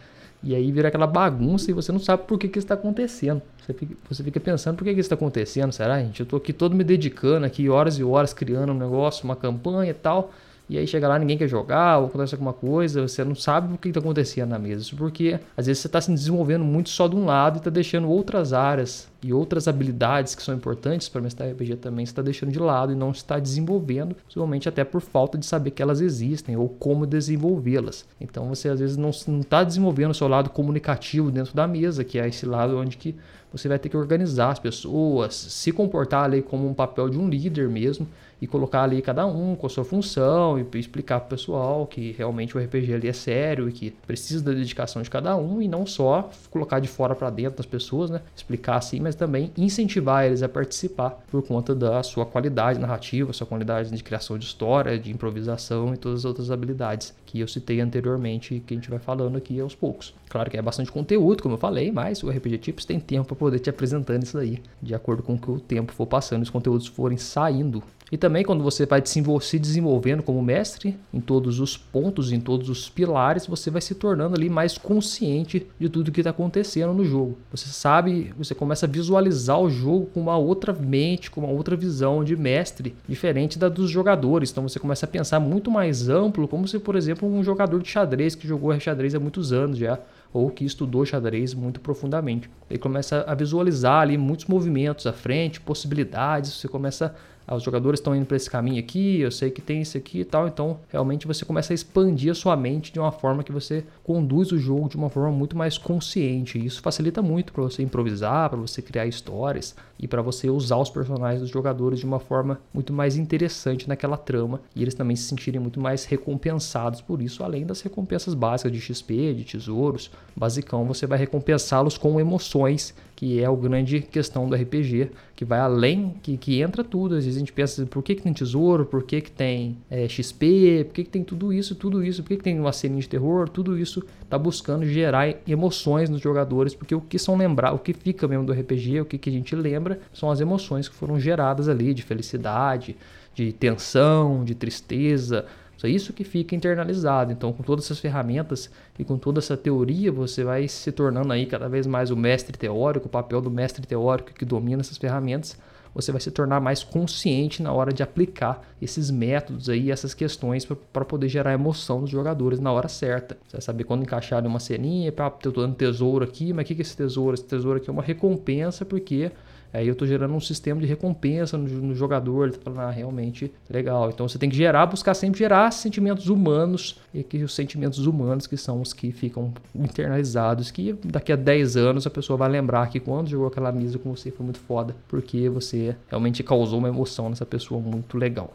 E aí vira aquela bagunça e você não sabe por que, que isso está acontecendo. Você fica, você fica, pensando por que, que isso está acontecendo. Será, gente? Eu estou aqui todo me dedicando aqui horas e horas criando um negócio, uma campanha e tal. E aí chega lá, ninguém quer jogar, ou acontece alguma coisa, você não sabe o que está acontecendo na mesa. Isso porque às vezes você está se desenvolvendo muito só de um lado e está deixando outras áreas e outras habilidades que são importantes para mestrar RPG também está deixando de lado e não está desenvolvendo, principalmente até por falta de saber que elas existem ou como desenvolvê-las. Então você às vezes não está desenvolvendo o seu lado comunicativo dentro da mesa, que é esse lado onde que você vai ter que organizar as pessoas, se comportar ali como um papel de um líder mesmo e colocar ali cada um com a sua função e explicar para o pessoal que realmente o RPG ali é sério e que precisa da dedicação de cada um e não só colocar de fora para dentro das pessoas, né? Explicar assim, mas também incentivar eles a participar por conta da sua qualidade narrativa, sua qualidade de criação de história, de improvisação e todas as outras habilidades que eu citei anteriormente e que a gente vai falando aqui aos poucos. Claro que é bastante conteúdo, como eu falei, mas o RPG Tips tem tempo para poder te apresentando isso aí, de acordo com o que o tempo for passando, os conteúdos forem saindo e também quando você vai se desenvolvendo como mestre em todos os pontos, em todos os pilares, você vai se tornando ali mais consciente de tudo que está acontecendo no jogo. Você sabe, você começa a visualizar o jogo com uma outra mente, com uma outra visão de mestre, diferente da dos jogadores. Então você começa a pensar muito mais amplo, como se, por exemplo, um jogador de xadrez que jogou xadrez há muitos anos já ou que estudou xadrez muito profundamente. Ele começa a visualizar ali muitos movimentos à frente, possibilidades, você começa ah, os jogadores estão indo para esse caminho aqui, eu sei que tem isso aqui e tal, então realmente você começa a expandir a sua mente de uma forma que você conduz o jogo de uma forma muito mais consciente. Isso facilita muito para você improvisar, para você criar histórias e para você usar os personagens dos jogadores de uma forma muito mais interessante naquela trama. E eles também se sentirem muito mais recompensados por isso, além das recompensas básicas de XP, de tesouros, basicão, você vai recompensá-los com emoções que é a grande questão do RPG, que vai além, que, que entra tudo. Às vezes a gente pensa, por que, que tem tesouro, por que, que tem é, XP, por que, que tem tudo isso, tudo isso, por que, que tem uma cena de terror, tudo isso está buscando gerar emoções nos jogadores, porque o que são lembrar, o que fica mesmo do RPG, o que, que a gente lembra, são as emoções que foram geradas ali, de felicidade, de tensão, de tristeza, é isso que fica internalizado. Então, com todas essas ferramentas e com toda essa teoria, você vai se tornando aí cada vez mais o mestre teórico, o papel do mestre teórico que domina essas ferramentas. Você vai se tornar mais consciente na hora de aplicar esses métodos aí, essas questões para poder gerar emoção nos jogadores na hora certa. Você vai saber quando encaixar uma ceninha, para eu tô dando tesouro aqui, mas o que é esse tesouro? Esse tesouro aqui é uma recompensa porque Aí eu estou gerando um sistema de recompensa no, no jogador, ele tá falando, ah, realmente legal. Então você tem que gerar, buscar sempre gerar sentimentos humanos, e que os sentimentos humanos que são os que ficam internalizados, que daqui a 10 anos a pessoa vai lembrar que quando jogou aquela mesa com você foi muito foda, porque você realmente causou uma emoção nessa pessoa muito legal.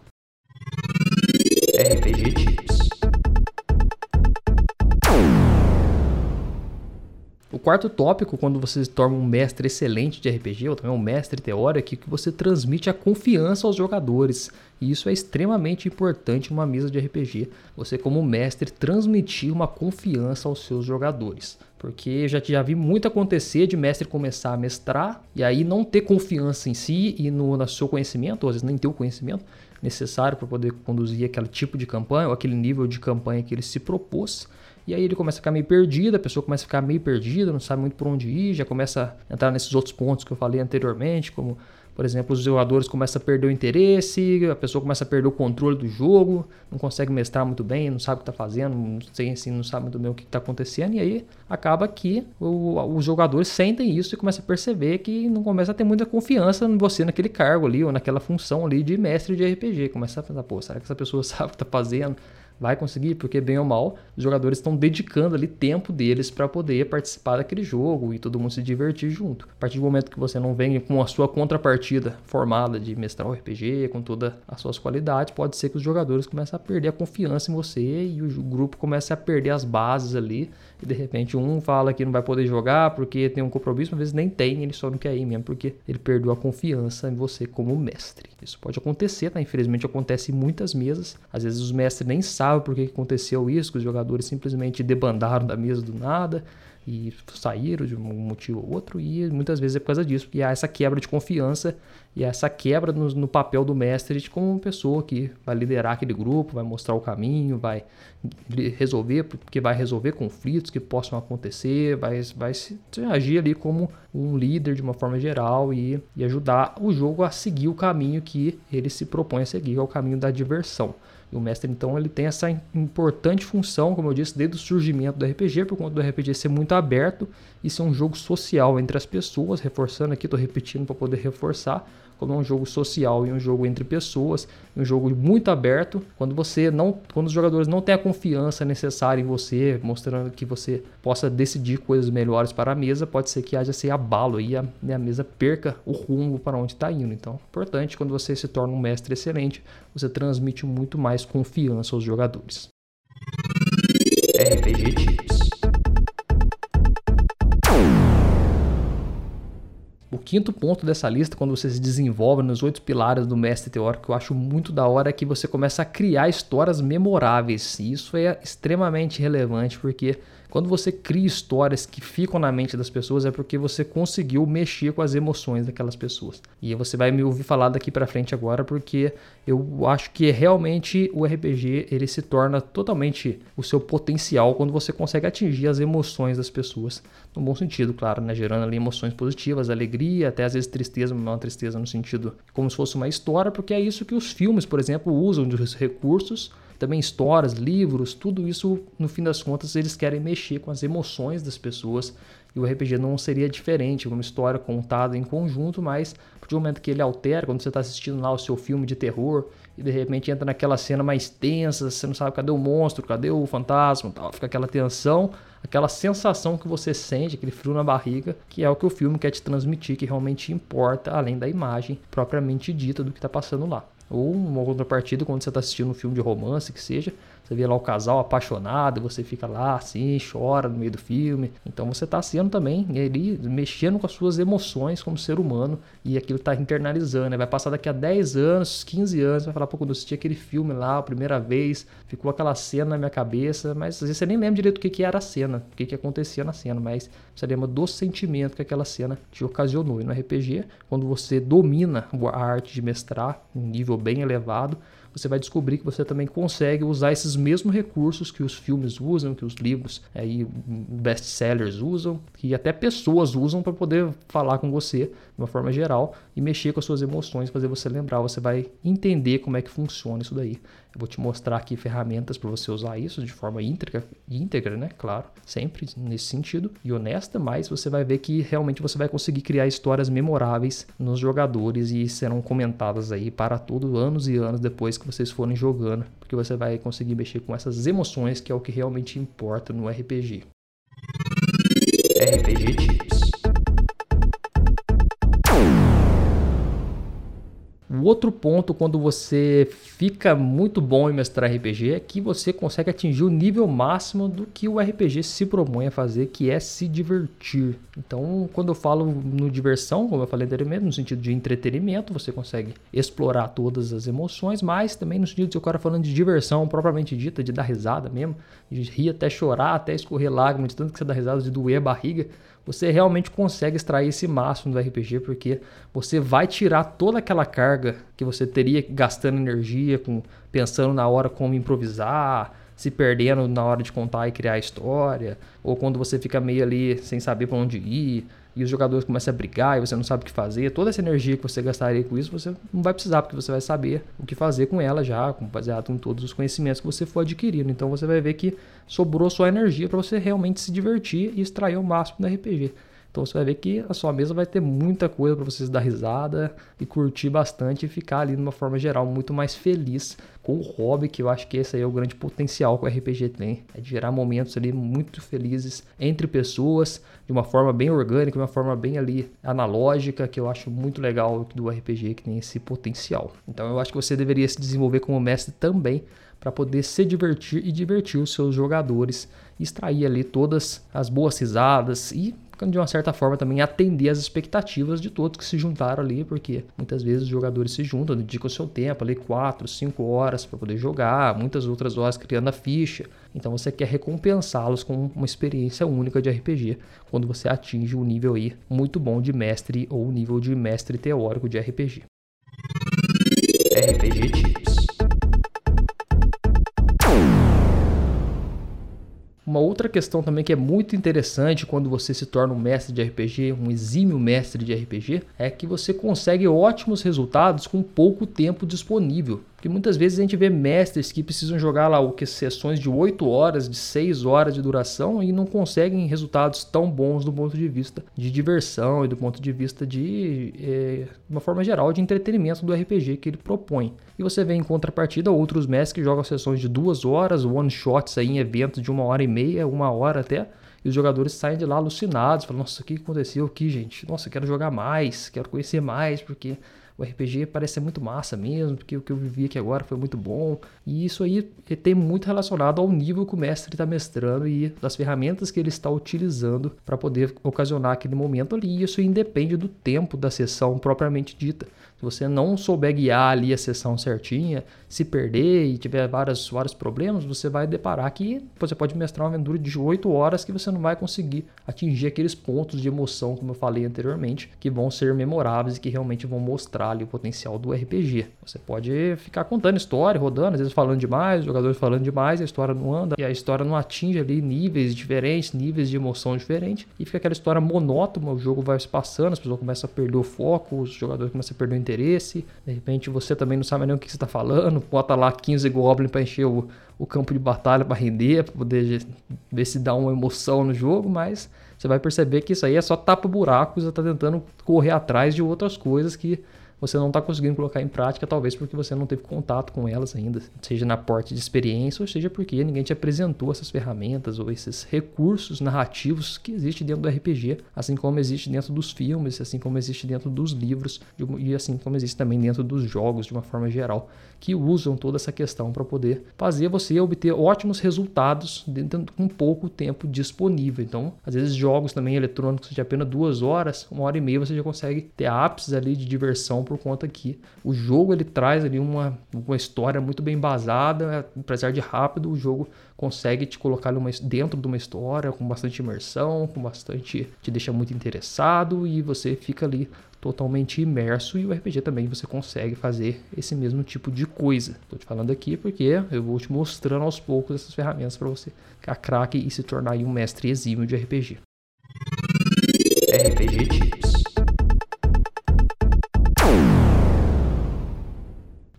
RPG Tips O quarto tópico, quando você se torna um mestre excelente de RPG, ou também um mestre teórico, é que você transmite a confiança aos jogadores. E isso é extremamente importante numa mesa de RPG. Você, como mestre, transmitir uma confiança aos seus jogadores. Porque já, já vi muito acontecer de mestre começar a mestrar e aí não ter confiança em si e no, no seu conhecimento, ou às vezes nem ter o conhecimento necessário para poder conduzir aquele tipo de campanha ou aquele nível de campanha que ele se propôs. E aí ele começa a ficar meio perdido, a pessoa começa a ficar meio perdida, não sabe muito por onde ir, já começa a entrar nesses outros pontos que eu falei anteriormente, como por exemplo, os jogadores começam a perder o interesse, a pessoa começa a perder o controle do jogo, não consegue mestrar muito bem, não sabe o que está fazendo, não, sei, assim, não sabe muito bem o que está acontecendo, e aí acaba que o, os jogadores sentem isso e começam a perceber que não começa a ter muita confiança em você naquele cargo ali, ou naquela função ali de mestre de RPG. Começa a pensar, pô, será que essa pessoa sabe o que está fazendo? Vai conseguir, porque bem ou mal, os jogadores estão dedicando ali tempo deles para poder participar daquele jogo e todo mundo se divertir junto. A partir do momento que você não vem com a sua contrapartida formada de mestrar o RPG, com todas as suas qualidades, pode ser que os jogadores comecem a perder a confiança em você e o grupo comece a perder as bases ali e de repente um fala que não vai poder jogar porque tem um compromisso, às vezes nem tem, ele só não quer ir mesmo porque ele perdeu a confiança em você como mestre. Isso pode acontecer, tá? Infelizmente acontece em muitas mesas. Às vezes os mestres nem sabem por que aconteceu isso, que os jogadores simplesmente debandaram da mesa do nada e saíram de um motivo ou outro, e muitas vezes é por causa disso. E há essa quebra de confiança e essa quebra no, no, papel do mestre de como pessoa que vai liderar aquele grupo, vai mostrar o caminho, vai resolver, porque vai resolver conflitos que possam acontecer, vai, vai se, agir ali como um líder de uma forma geral e, e ajudar o jogo a seguir o caminho que ele se propõe a seguir, que é o caminho da diversão. E o mestre, então, ele tem essa importante função, como eu disse, desde o surgimento do RPG, por conta do RPG ser muito aberto e ser um jogo social entre as pessoas, reforçando aqui, estou repetindo para poder reforçar, como é um jogo social e um jogo entre pessoas, um jogo muito aberto, quando você não, quando os jogadores não têm a confiança necessária em você, mostrando que você possa decidir coisas melhores para a mesa, pode ser que haja esse abalo e a, a mesa perca o rumo para onde está indo. Então, importante quando você se torna um mestre excelente, você transmite muito mais confiança aos jogadores. RPG Tips O quinto ponto dessa lista, quando você se desenvolve nos oito pilares do mestre teórico, que eu acho muito da hora, é que você começa a criar histórias memoráveis. E isso é extremamente relevante, porque quando você cria histórias que ficam na mente das pessoas é porque você conseguiu mexer com as emoções daquelas pessoas. E você vai me ouvir falar daqui para frente agora porque eu acho que realmente o RPG ele se torna totalmente o seu potencial quando você consegue atingir as emoções das pessoas, no bom sentido, claro, né, gerando ali emoções positivas, alegria, até às vezes tristeza, não tristeza no sentido como se fosse uma história, porque é isso que os filmes, por exemplo, usam de recursos também histórias, livros, tudo isso, no fim das contas, eles querem mexer com as emoções das pessoas. E o RPG não seria diferente, uma história contada em conjunto, mas a partir do momento que ele altera, quando você está assistindo lá o seu filme de terror e de repente entra naquela cena mais tensa, você não sabe cadê o monstro, cadê o fantasma, tal, fica aquela tensão, aquela sensação que você sente, aquele frio na barriga, que é o que o filme quer te transmitir, que realmente importa, além da imagem propriamente dita do que está passando lá. Ou uma contrapartida quando você está assistindo um filme de romance, que seja, você vê lá o casal apaixonado, você fica lá assim, chora no meio do filme. Então você está sendo também ali mexendo com as suas emoções como ser humano e aquilo está internalizando. Né? Vai passar daqui a 10 anos, 15 anos, vai falar, pô, quando eu assisti aquele filme lá a primeira vez, ficou aquela cena na minha cabeça, mas às vezes você nem lembra direito o que, que era a cena, o que, que acontecia na cena, mas você lembra do sentimento que aquela cena te ocasionou. E no RPG, quando você domina a arte de mestrar, um nível bem elevado, você vai descobrir que você também consegue usar esses mesmos recursos que os filmes usam, que os livros aí best-sellers usam, que até pessoas usam para poder falar com você de uma forma geral e mexer com as suas emoções, fazer você lembrar, você vai entender como é que funciona isso daí. Eu vou te mostrar aqui ferramentas para você usar isso de forma íntegra, íntegra, né? Claro, sempre nesse sentido e honesta, mas você vai ver que realmente você vai conseguir criar histórias memoráveis nos jogadores e serão comentadas aí para todos anos e anos depois que vocês forem jogando, porque você vai conseguir mexer com essas emoções que é o que realmente importa no RPG. RPG Tips. Outro ponto quando você fica muito bom em mestrar RPG é que você consegue atingir o nível máximo do que o RPG se propõe a fazer, que é se divertir. Então, quando eu falo no diversão, como eu falei anteriormente, no sentido de entretenimento, você consegue explorar todas as emoções, mas também no sentido de o cara falando de diversão propriamente dita, de dar risada mesmo, de rir até chorar, até escorrer lágrimas, de tanto que você dá risada, de doer a barriga você realmente consegue extrair esse máximo do RPG, porque você vai tirar toda aquela carga que você teria gastando energia, com, pensando na hora como improvisar, se perdendo na hora de contar e criar a história, ou quando você fica meio ali sem saber para onde ir, e os jogadores começam a brigar e você não sabe o que fazer, toda essa energia que você gastaria com isso, você não vai precisar, porque você vai saber o que fazer com ela já, baseado em todos os conhecimentos que você for adquirindo. Então você vai ver que sobrou sua energia para você realmente se divertir e extrair o máximo do RPG. Então você vai ver que a sua mesa vai ter muita coisa para vocês dar risada e curtir bastante e ficar ali de uma forma geral muito mais feliz com o hobby, que eu acho que esse aí é o grande potencial que o RPG tem, é de gerar momentos ali muito felizes entre pessoas, de uma forma bem orgânica, de uma forma bem ali analógica, que eu acho muito legal do RPG que tem esse potencial. Então eu acho que você deveria se desenvolver como mestre também para poder se divertir e divertir os seus jogadores, extrair ali todas as boas risadas e de uma certa forma também atender as expectativas de todos que se juntaram ali, porque muitas vezes os jogadores se juntam, dedicam o seu tempo ali 4, 5 horas para poder jogar, muitas outras horas criando a ficha. Então você quer recompensá-los com uma experiência única de RPG quando você atinge um nível aí muito bom de mestre ou nível de mestre teórico de RPG. RPG Tips Uma outra questão também que é muito interessante quando você se torna um mestre de RPG, um exímio mestre de RPG, é que você consegue ótimos resultados com pouco tempo disponível. Porque muitas vezes a gente vê mestres que precisam jogar lá o que sessões de 8 horas, de 6 horas de duração e não conseguem resultados tão bons do ponto de vista de diversão e do ponto de vista de, é, uma forma geral, de entretenimento do RPG que ele propõe. E você vê em contrapartida outros mestres que jogam sessões de 2 horas, one shots aí em eventos de uma hora e meia, uma hora até. E os jogadores saem de lá alucinados, falam, nossa, o que aconteceu aqui, gente? Nossa, quero jogar mais, quero conhecer mais, porque o RPG parece ser muito massa mesmo, porque o que eu vivi aqui agora foi muito bom. E isso aí tem muito relacionado ao nível que o mestre está mestrando e das ferramentas que ele está utilizando para poder ocasionar aquele momento ali. E isso independe do tempo da sessão propriamente dita. Você não souber guiar ali a sessão certinha, se perder e tiver vários, vários problemas, você vai deparar que você pode mestrar uma aventura de 8 horas que você não vai conseguir atingir aqueles pontos de emoção, como eu falei anteriormente, que vão ser memoráveis e que realmente vão mostrar ali o potencial do RPG. Você pode ficar contando história, rodando, às vezes falando demais, jogadores falando demais, a história não anda, e a história não atinge ali níveis diferentes, níveis de emoção diferentes, e fica aquela história monótona, o jogo vai se passando, as pessoas começam a perder o foco, os jogadores começam a perder o interesse interesse. De repente você também não sabe nem o que você está falando, bota lá 15 goblins para encher o, o campo de batalha para render, para poder ver se dá uma emoção no jogo, mas você vai perceber que isso aí é só tapa buracos, você está tentando correr atrás de outras coisas que você não está conseguindo colocar em prática, talvez porque você não teve contato com elas ainda, seja na parte de experiência, ou seja porque ninguém te apresentou essas ferramentas ou esses recursos narrativos que existem dentro do RPG, assim como existe dentro dos filmes, assim como existe dentro dos livros e assim como existe também dentro dos jogos de uma forma geral, que usam toda essa questão para poder fazer você obter ótimos resultados dentro com pouco tempo disponível. Então, às vezes jogos também eletrônicos de apenas duas horas, uma hora e meia você já consegue ter ápices ali de diversão por conta que o jogo ele traz ali uma, uma história muito bem basada, apesar de rápido, o jogo consegue te colocar numa, dentro de uma história com bastante imersão, com bastante te deixa muito interessado e você fica ali totalmente imerso e o RPG também você consegue fazer esse mesmo tipo de coisa. Estou te falando aqui porque eu vou te mostrando aos poucos essas ferramentas para você ficar craque e se tornar um mestre exímio de RPG. RPG Tips.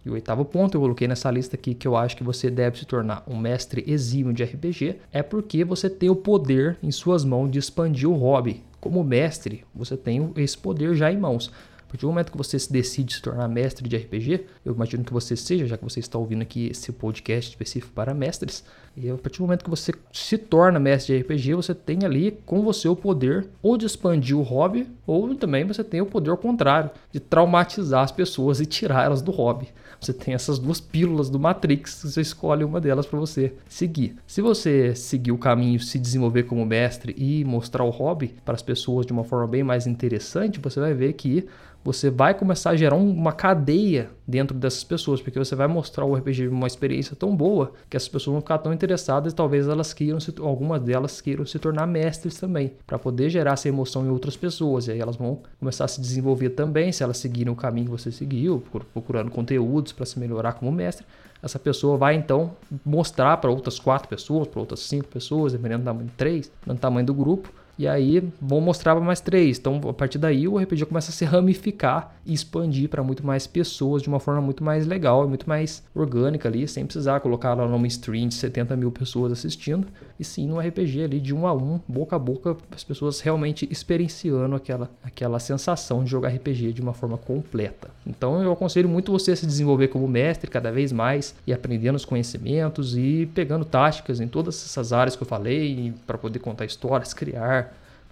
E o oitavo ponto eu coloquei nessa lista aqui que eu acho que você deve se tornar um mestre exímio de RPG é porque você tem o poder em suas mãos de expandir o hobby como mestre, você tem esse poder já em mãos. A partir do momento que você se decide se tornar mestre de RPG, eu imagino que você seja, já que você está ouvindo aqui esse podcast específico para mestres, e a partir do momento que você se torna mestre de RPG, você tem ali com você o poder ou de expandir o hobby, ou também você tem o poder ao contrário, de traumatizar as pessoas e tirar elas do hobby. Você tem essas duas pílulas do Matrix, você escolhe uma delas para você seguir. Se você seguir o caminho, se desenvolver como mestre e mostrar o hobby para as pessoas de uma forma bem mais interessante, você vai ver que você vai começar a gerar uma cadeia dentro dessas pessoas, porque você vai mostrar o RPG uma experiência tão boa que essas pessoas vão ficar tão interessadas e talvez elas queiram, se, algumas delas queiram se tornar mestres também, para poder gerar essa emoção em outras pessoas. E aí elas vão começar a se desenvolver também, se elas seguirem o caminho que você seguiu, procurando conteúdos para se melhorar como mestre. Essa pessoa vai então mostrar para outras quatro pessoas, para outras cinco pessoas, dependendo do tamanho, três, do tamanho do grupo, e aí vão mostrar para mais três. Então, a partir daí, o RPG começa a se ramificar e expandir para muito mais pessoas de uma forma muito mais legal e muito mais orgânica ali, sem precisar colocar lá numa stream de 70 mil pessoas assistindo. E sim no RPG ali de um a um, boca a boca, as pessoas realmente experienciando aquela, aquela sensação de jogar RPG de uma forma completa. Então, eu aconselho muito você a se desenvolver como mestre cada vez mais e aprendendo os conhecimentos e pegando táticas em todas essas áreas que eu falei para poder contar histórias, criar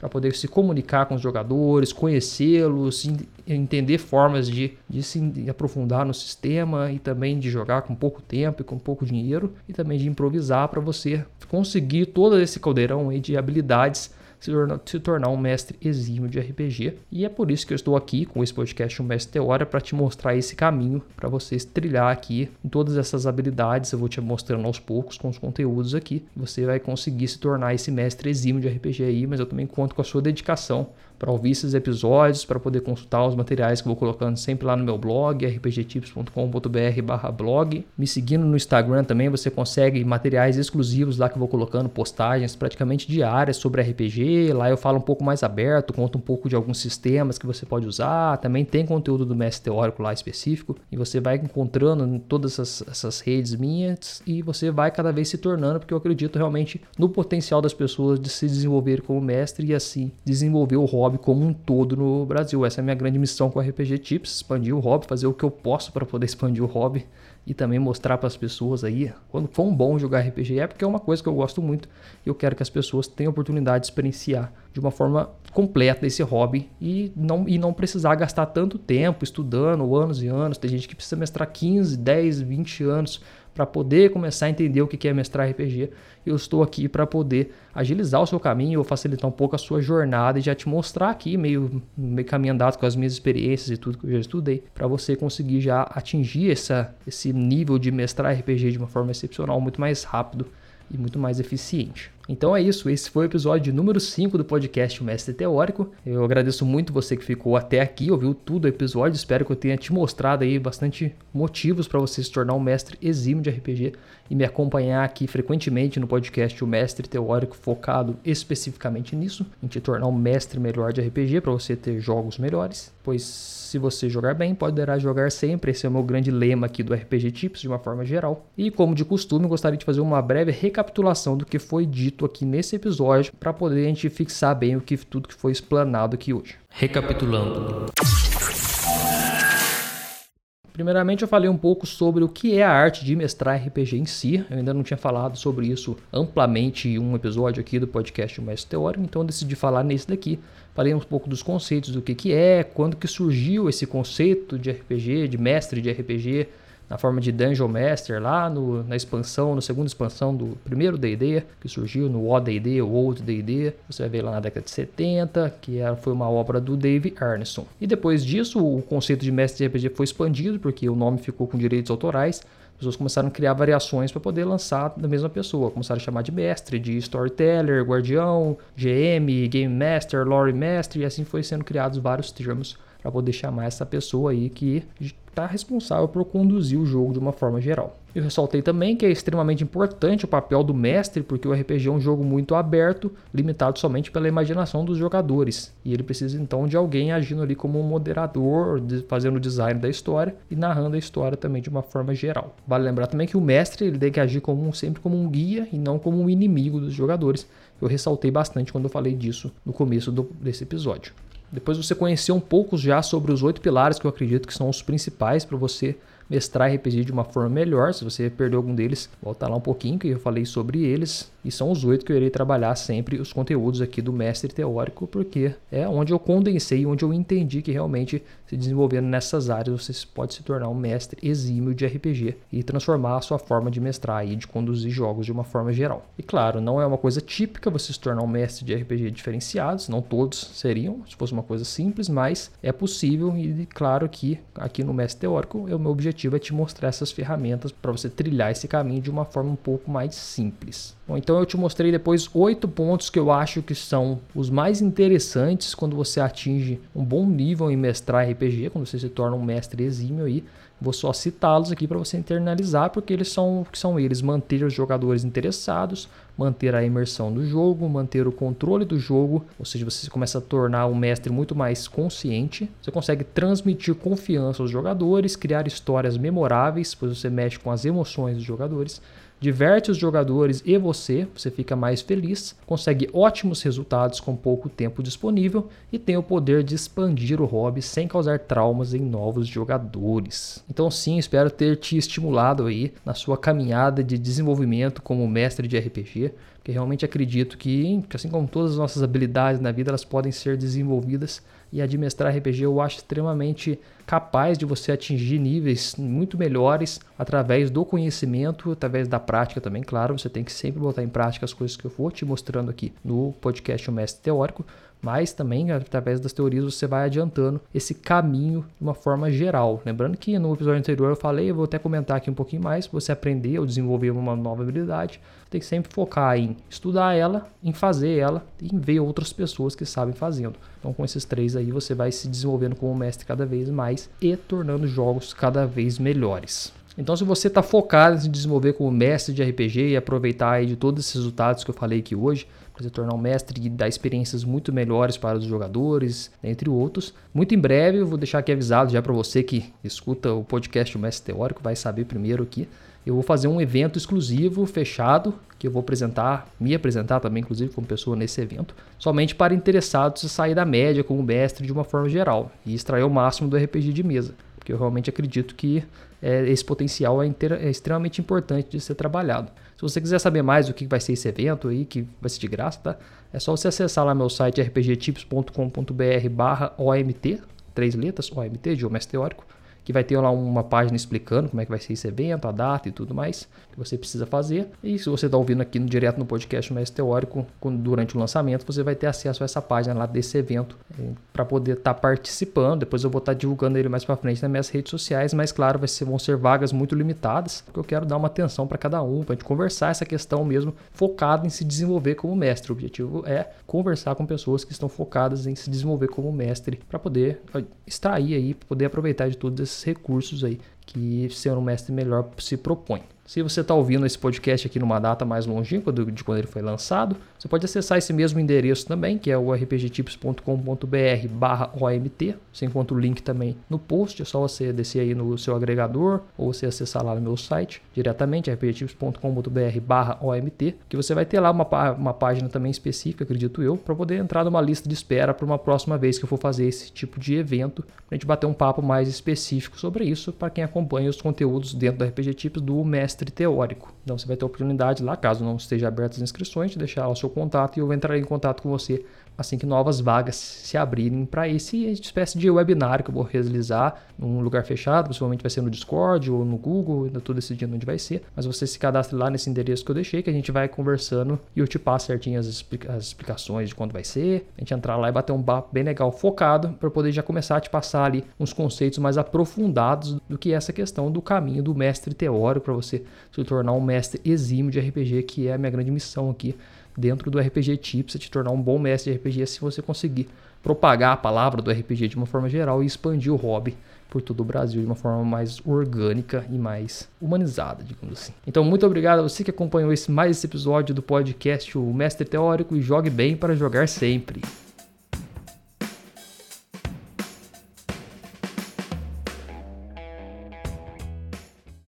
para poder se comunicar com os jogadores, conhecê-los, entender formas de, de se aprofundar no sistema e também de jogar com pouco tempo e com pouco dinheiro e também de improvisar para você conseguir todo esse caldeirão de habilidades se tornar, se tornar um mestre exímio de RPG. E é por isso que eu estou aqui com esse podcast Um Mestre Teória para te mostrar esse caminho para vocês trilhar aqui todas essas habilidades. Eu vou te mostrando aos poucos com os conteúdos aqui. Você vai conseguir se tornar esse mestre exímio de RPG aí, mas eu também conto com a sua dedicação para ouvir esses episódios, para poder consultar os materiais que vou colocando sempre lá no meu blog, rpgtips.com.br/blog. Me seguindo no Instagram também, você consegue materiais exclusivos lá que eu vou colocando, postagens praticamente diárias sobre RPG. Lá eu falo um pouco mais aberto, conto um pouco de alguns sistemas que você pode usar. Também tem conteúdo do mestre teórico lá específico e você vai encontrando em todas essas, essas redes minhas e você vai cada vez se tornando, porque eu acredito realmente no potencial das pessoas de se desenvolver como mestre e assim desenvolver o hobby hobby como um todo no Brasil. Essa é a minha grande missão com o RPG Tips, expandir o hobby, fazer o que eu posso para poder expandir o hobby e também mostrar para as pessoas aí quando for um bom jogar RPG é porque é uma coisa que eu gosto muito e eu quero que as pessoas tenham a oportunidade de experienciar de uma forma completa esse hobby e não, e não precisar gastar tanto tempo estudando anos e anos. Tem gente que precisa mestrar 15, 10, 20 anos para poder começar a entender o que é mestrar RPG. Eu estou aqui para poder agilizar o seu caminho ou facilitar um pouco a sua jornada e já te mostrar aqui, meio, meio caminho andado com as minhas experiências e tudo que eu já estudei, para você conseguir já atingir essa, esse nível de mestrar RPG de uma forma excepcional, muito mais rápido e muito mais eficiente. Então é isso, esse foi o episódio número 5 do podcast o Mestre Teórico. Eu agradeço muito você que ficou até aqui, ouviu tudo o episódio. Espero que eu tenha te mostrado aí bastante motivos para você se tornar um mestre exímio de RPG e me acompanhar aqui frequentemente no podcast o Mestre Teórico, focado especificamente nisso, em te tornar um mestre melhor de RPG para você ter jogos melhores. Pois se você jogar bem, poderá jogar sempre. Esse é o meu grande lema aqui do RPG Tips de uma forma geral. E como de costume, gostaria de fazer uma breve recapitulação do que foi dito dito aqui nesse episódio para poder a gente fixar bem o que tudo que foi explanado aqui hoje. Recapitulando. Primeiramente, eu falei um pouco sobre o que é a arte de mestrar RPG em si. Eu ainda não tinha falado sobre isso amplamente em um episódio aqui do podcast O Mestre Teórico, então decidi falar nesse daqui. Falei um pouco dos conceitos, do que, que é, quando que surgiu esse conceito de RPG, de mestre de RPG, na forma de Dungeon Master lá no, na expansão, na segunda expansão do primeiro D&D, que surgiu no ODD, o Old D&D, você vai ver lá na década de 70, que era, foi uma obra do Dave Arneson. E depois disso, o conceito de mestre de RPG foi expandido, porque o nome ficou com direitos autorais, as pessoas começaram a criar variações para poder lançar da mesma pessoa. Começaram a chamar de mestre, de storyteller, guardião, GM, game master, lore master, e assim foi sendo criados vários termos para poder chamar essa pessoa aí que está responsável por conduzir o jogo de uma forma geral. Eu ressaltei também que é extremamente importante o papel do mestre, porque o RPG é um jogo muito aberto, limitado somente pela imaginação dos jogadores. E ele precisa então de alguém agindo ali como um moderador, fazendo o design da história e narrando a história também de uma forma geral. Vale lembrar também que o mestre ele tem que agir como sempre como um guia e não como um inimigo dos jogadores. Eu ressaltei bastante quando eu falei disso no começo do, desse episódio. Depois você conhecer um pouco já sobre os oito pilares que eu acredito que são os principais para você mestrar RPG de uma forma melhor. Se você perdeu algum deles, volta lá um pouquinho que eu falei sobre eles. E são os oito que eu irei trabalhar sempre os conteúdos aqui do mestre teórico, porque é onde eu condensei, onde eu entendi que realmente se desenvolvendo nessas áreas você pode se tornar um mestre exímio de RPG e transformar a sua forma de mestrar e de conduzir jogos de uma forma geral. E claro, não é uma coisa típica você se tornar um mestre de RPG diferenciados, não todos seriam, se fosse uma coisa simples, mas é possível e claro que aqui no mestre teórico o meu objetivo é te mostrar essas ferramentas para você trilhar esse caminho de uma forma um pouco mais simples. Bom, então eu te mostrei depois oito pontos que eu acho que são os mais interessantes quando você atinge um bom nível em mestrar RPG, quando você se torna um mestre exímio aí. Vou só citá-los aqui para você internalizar, porque eles são que são eles manter os jogadores interessados, manter a imersão do jogo, manter o controle do jogo, ou seja, você começa a tornar um mestre muito mais consciente. Você consegue transmitir confiança aos jogadores, criar histórias memoráveis, pois você mexe com as emoções dos jogadores diverte os jogadores e você, você fica mais feliz, consegue ótimos resultados com pouco tempo disponível e tem o poder de expandir o hobby sem causar traumas em novos jogadores. Então sim, espero ter te estimulado aí na sua caminhada de desenvolvimento como mestre de RPG, porque realmente acredito que, assim como todas as nossas habilidades na vida, elas podem ser desenvolvidas e administrar RPG eu acho extremamente capaz de você atingir níveis muito melhores através do conhecimento, através da prática também, claro, você tem que sempre botar em prática as coisas que eu for te mostrando aqui no podcast O Mestre Teórico, mas também através das teorias você vai adiantando esse caminho de uma forma geral. Lembrando que no episódio anterior eu falei, eu vou até comentar aqui um pouquinho mais, você aprender ou desenvolver uma nova habilidade, tem que sempre focar em estudar ela, em fazer ela e em ver outras pessoas que sabem fazendo. Então com esses três aí você vai se desenvolvendo como mestre cada vez mais e tornando jogos cada vez melhores. Então, se você está focado em se desenvolver como mestre de RPG e aproveitar de todos esses resultados que eu falei aqui hoje, se tornar um mestre e dar experiências muito melhores para os jogadores, entre outros. Muito em breve, eu vou deixar aqui avisado já para você que escuta o podcast O Mestre Teórico, vai saber primeiro aqui. Eu vou fazer um evento exclusivo, fechado, que eu vou apresentar, me apresentar também, inclusive, como pessoa nesse evento, somente para interessados em sair da média como mestre de uma forma geral e extrair o máximo do RPG de mesa porque eu realmente acredito que é, esse potencial é, é, extremamente importante de ser trabalhado. Se você quiser saber mais do que vai ser esse evento aí, que vai ser de graça, tá? É só você acessar lá meu site rpgtips.com.br barra OMT, três letras, OMT, Geomestre Teórico, que vai ter lá uma página explicando como é que vai ser esse evento, a data e tudo mais que você precisa fazer. E se você está ouvindo aqui no, direto no podcast Mais Teórico, durante o lançamento, você vai ter acesso a essa página lá desse evento eh, para poder estar tá participando. Depois eu vou estar tá divulgando ele mais para frente nas minhas redes sociais, mas claro, vai ser, vão ser vagas muito limitadas, porque eu quero dar uma atenção para cada um, para a gente conversar essa questão mesmo, focado em se desenvolver como mestre. O objetivo é conversar com pessoas que estão focadas em se desenvolver como mestre, para poder extrair aí, poder aproveitar de todos esses recursos aí que ser um mestre melhor se propõe. Se você está ouvindo esse podcast aqui numa data mais longínqua de quando ele foi lançado, você pode acessar esse mesmo endereço também, que é o rpgtips.com.br barra OMT. Você encontra o link também no post, é só você descer aí no seu agregador ou você acessar lá no meu site diretamente, rpgtips.com.br barra OMT, que você vai ter lá uma, uma página também específica, acredito eu, para poder entrar numa lista de espera para uma próxima vez que eu for fazer esse tipo de evento, para a gente bater um papo mais específico sobre isso, para quem acompanha os conteúdos dentro do RPG Tips do mestre semestre teórico. Então você vai ter a oportunidade lá, caso não esteja abertas as inscrições, de deixar o seu contato e eu entrarei em contato com você assim que novas vagas se abrirem para esse espécie de webinar que eu vou realizar num lugar fechado, possivelmente vai ser no Discord ou no Google, ainda estou decidindo onde vai ser, mas você se cadastre lá nesse endereço que eu deixei, que a gente vai conversando e eu te passo certinho as, explica as explicações de quando vai ser, a gente entrar lá e bater um papo bem legal focado para poder já começar a te passar ali uns conceitos mais aprofundados do que essa questão do caminho do mestre teórico para você se tornar um mestre exímio de RPG, que é a minha grande missão aqui dentro do RPG Tips, te tornar um bom mestre de RPG se você conseguir propagar a palavra do RPG de uma forma geral e expandir o hobby por todo o Brasil de uma forma mais orgânica e mais humanizada, digamos assim. Então, muito obrigado a você que acompanhou esse, mais esse episódio do podcast O Mestre Teórico e jogue bem para jogar sempre.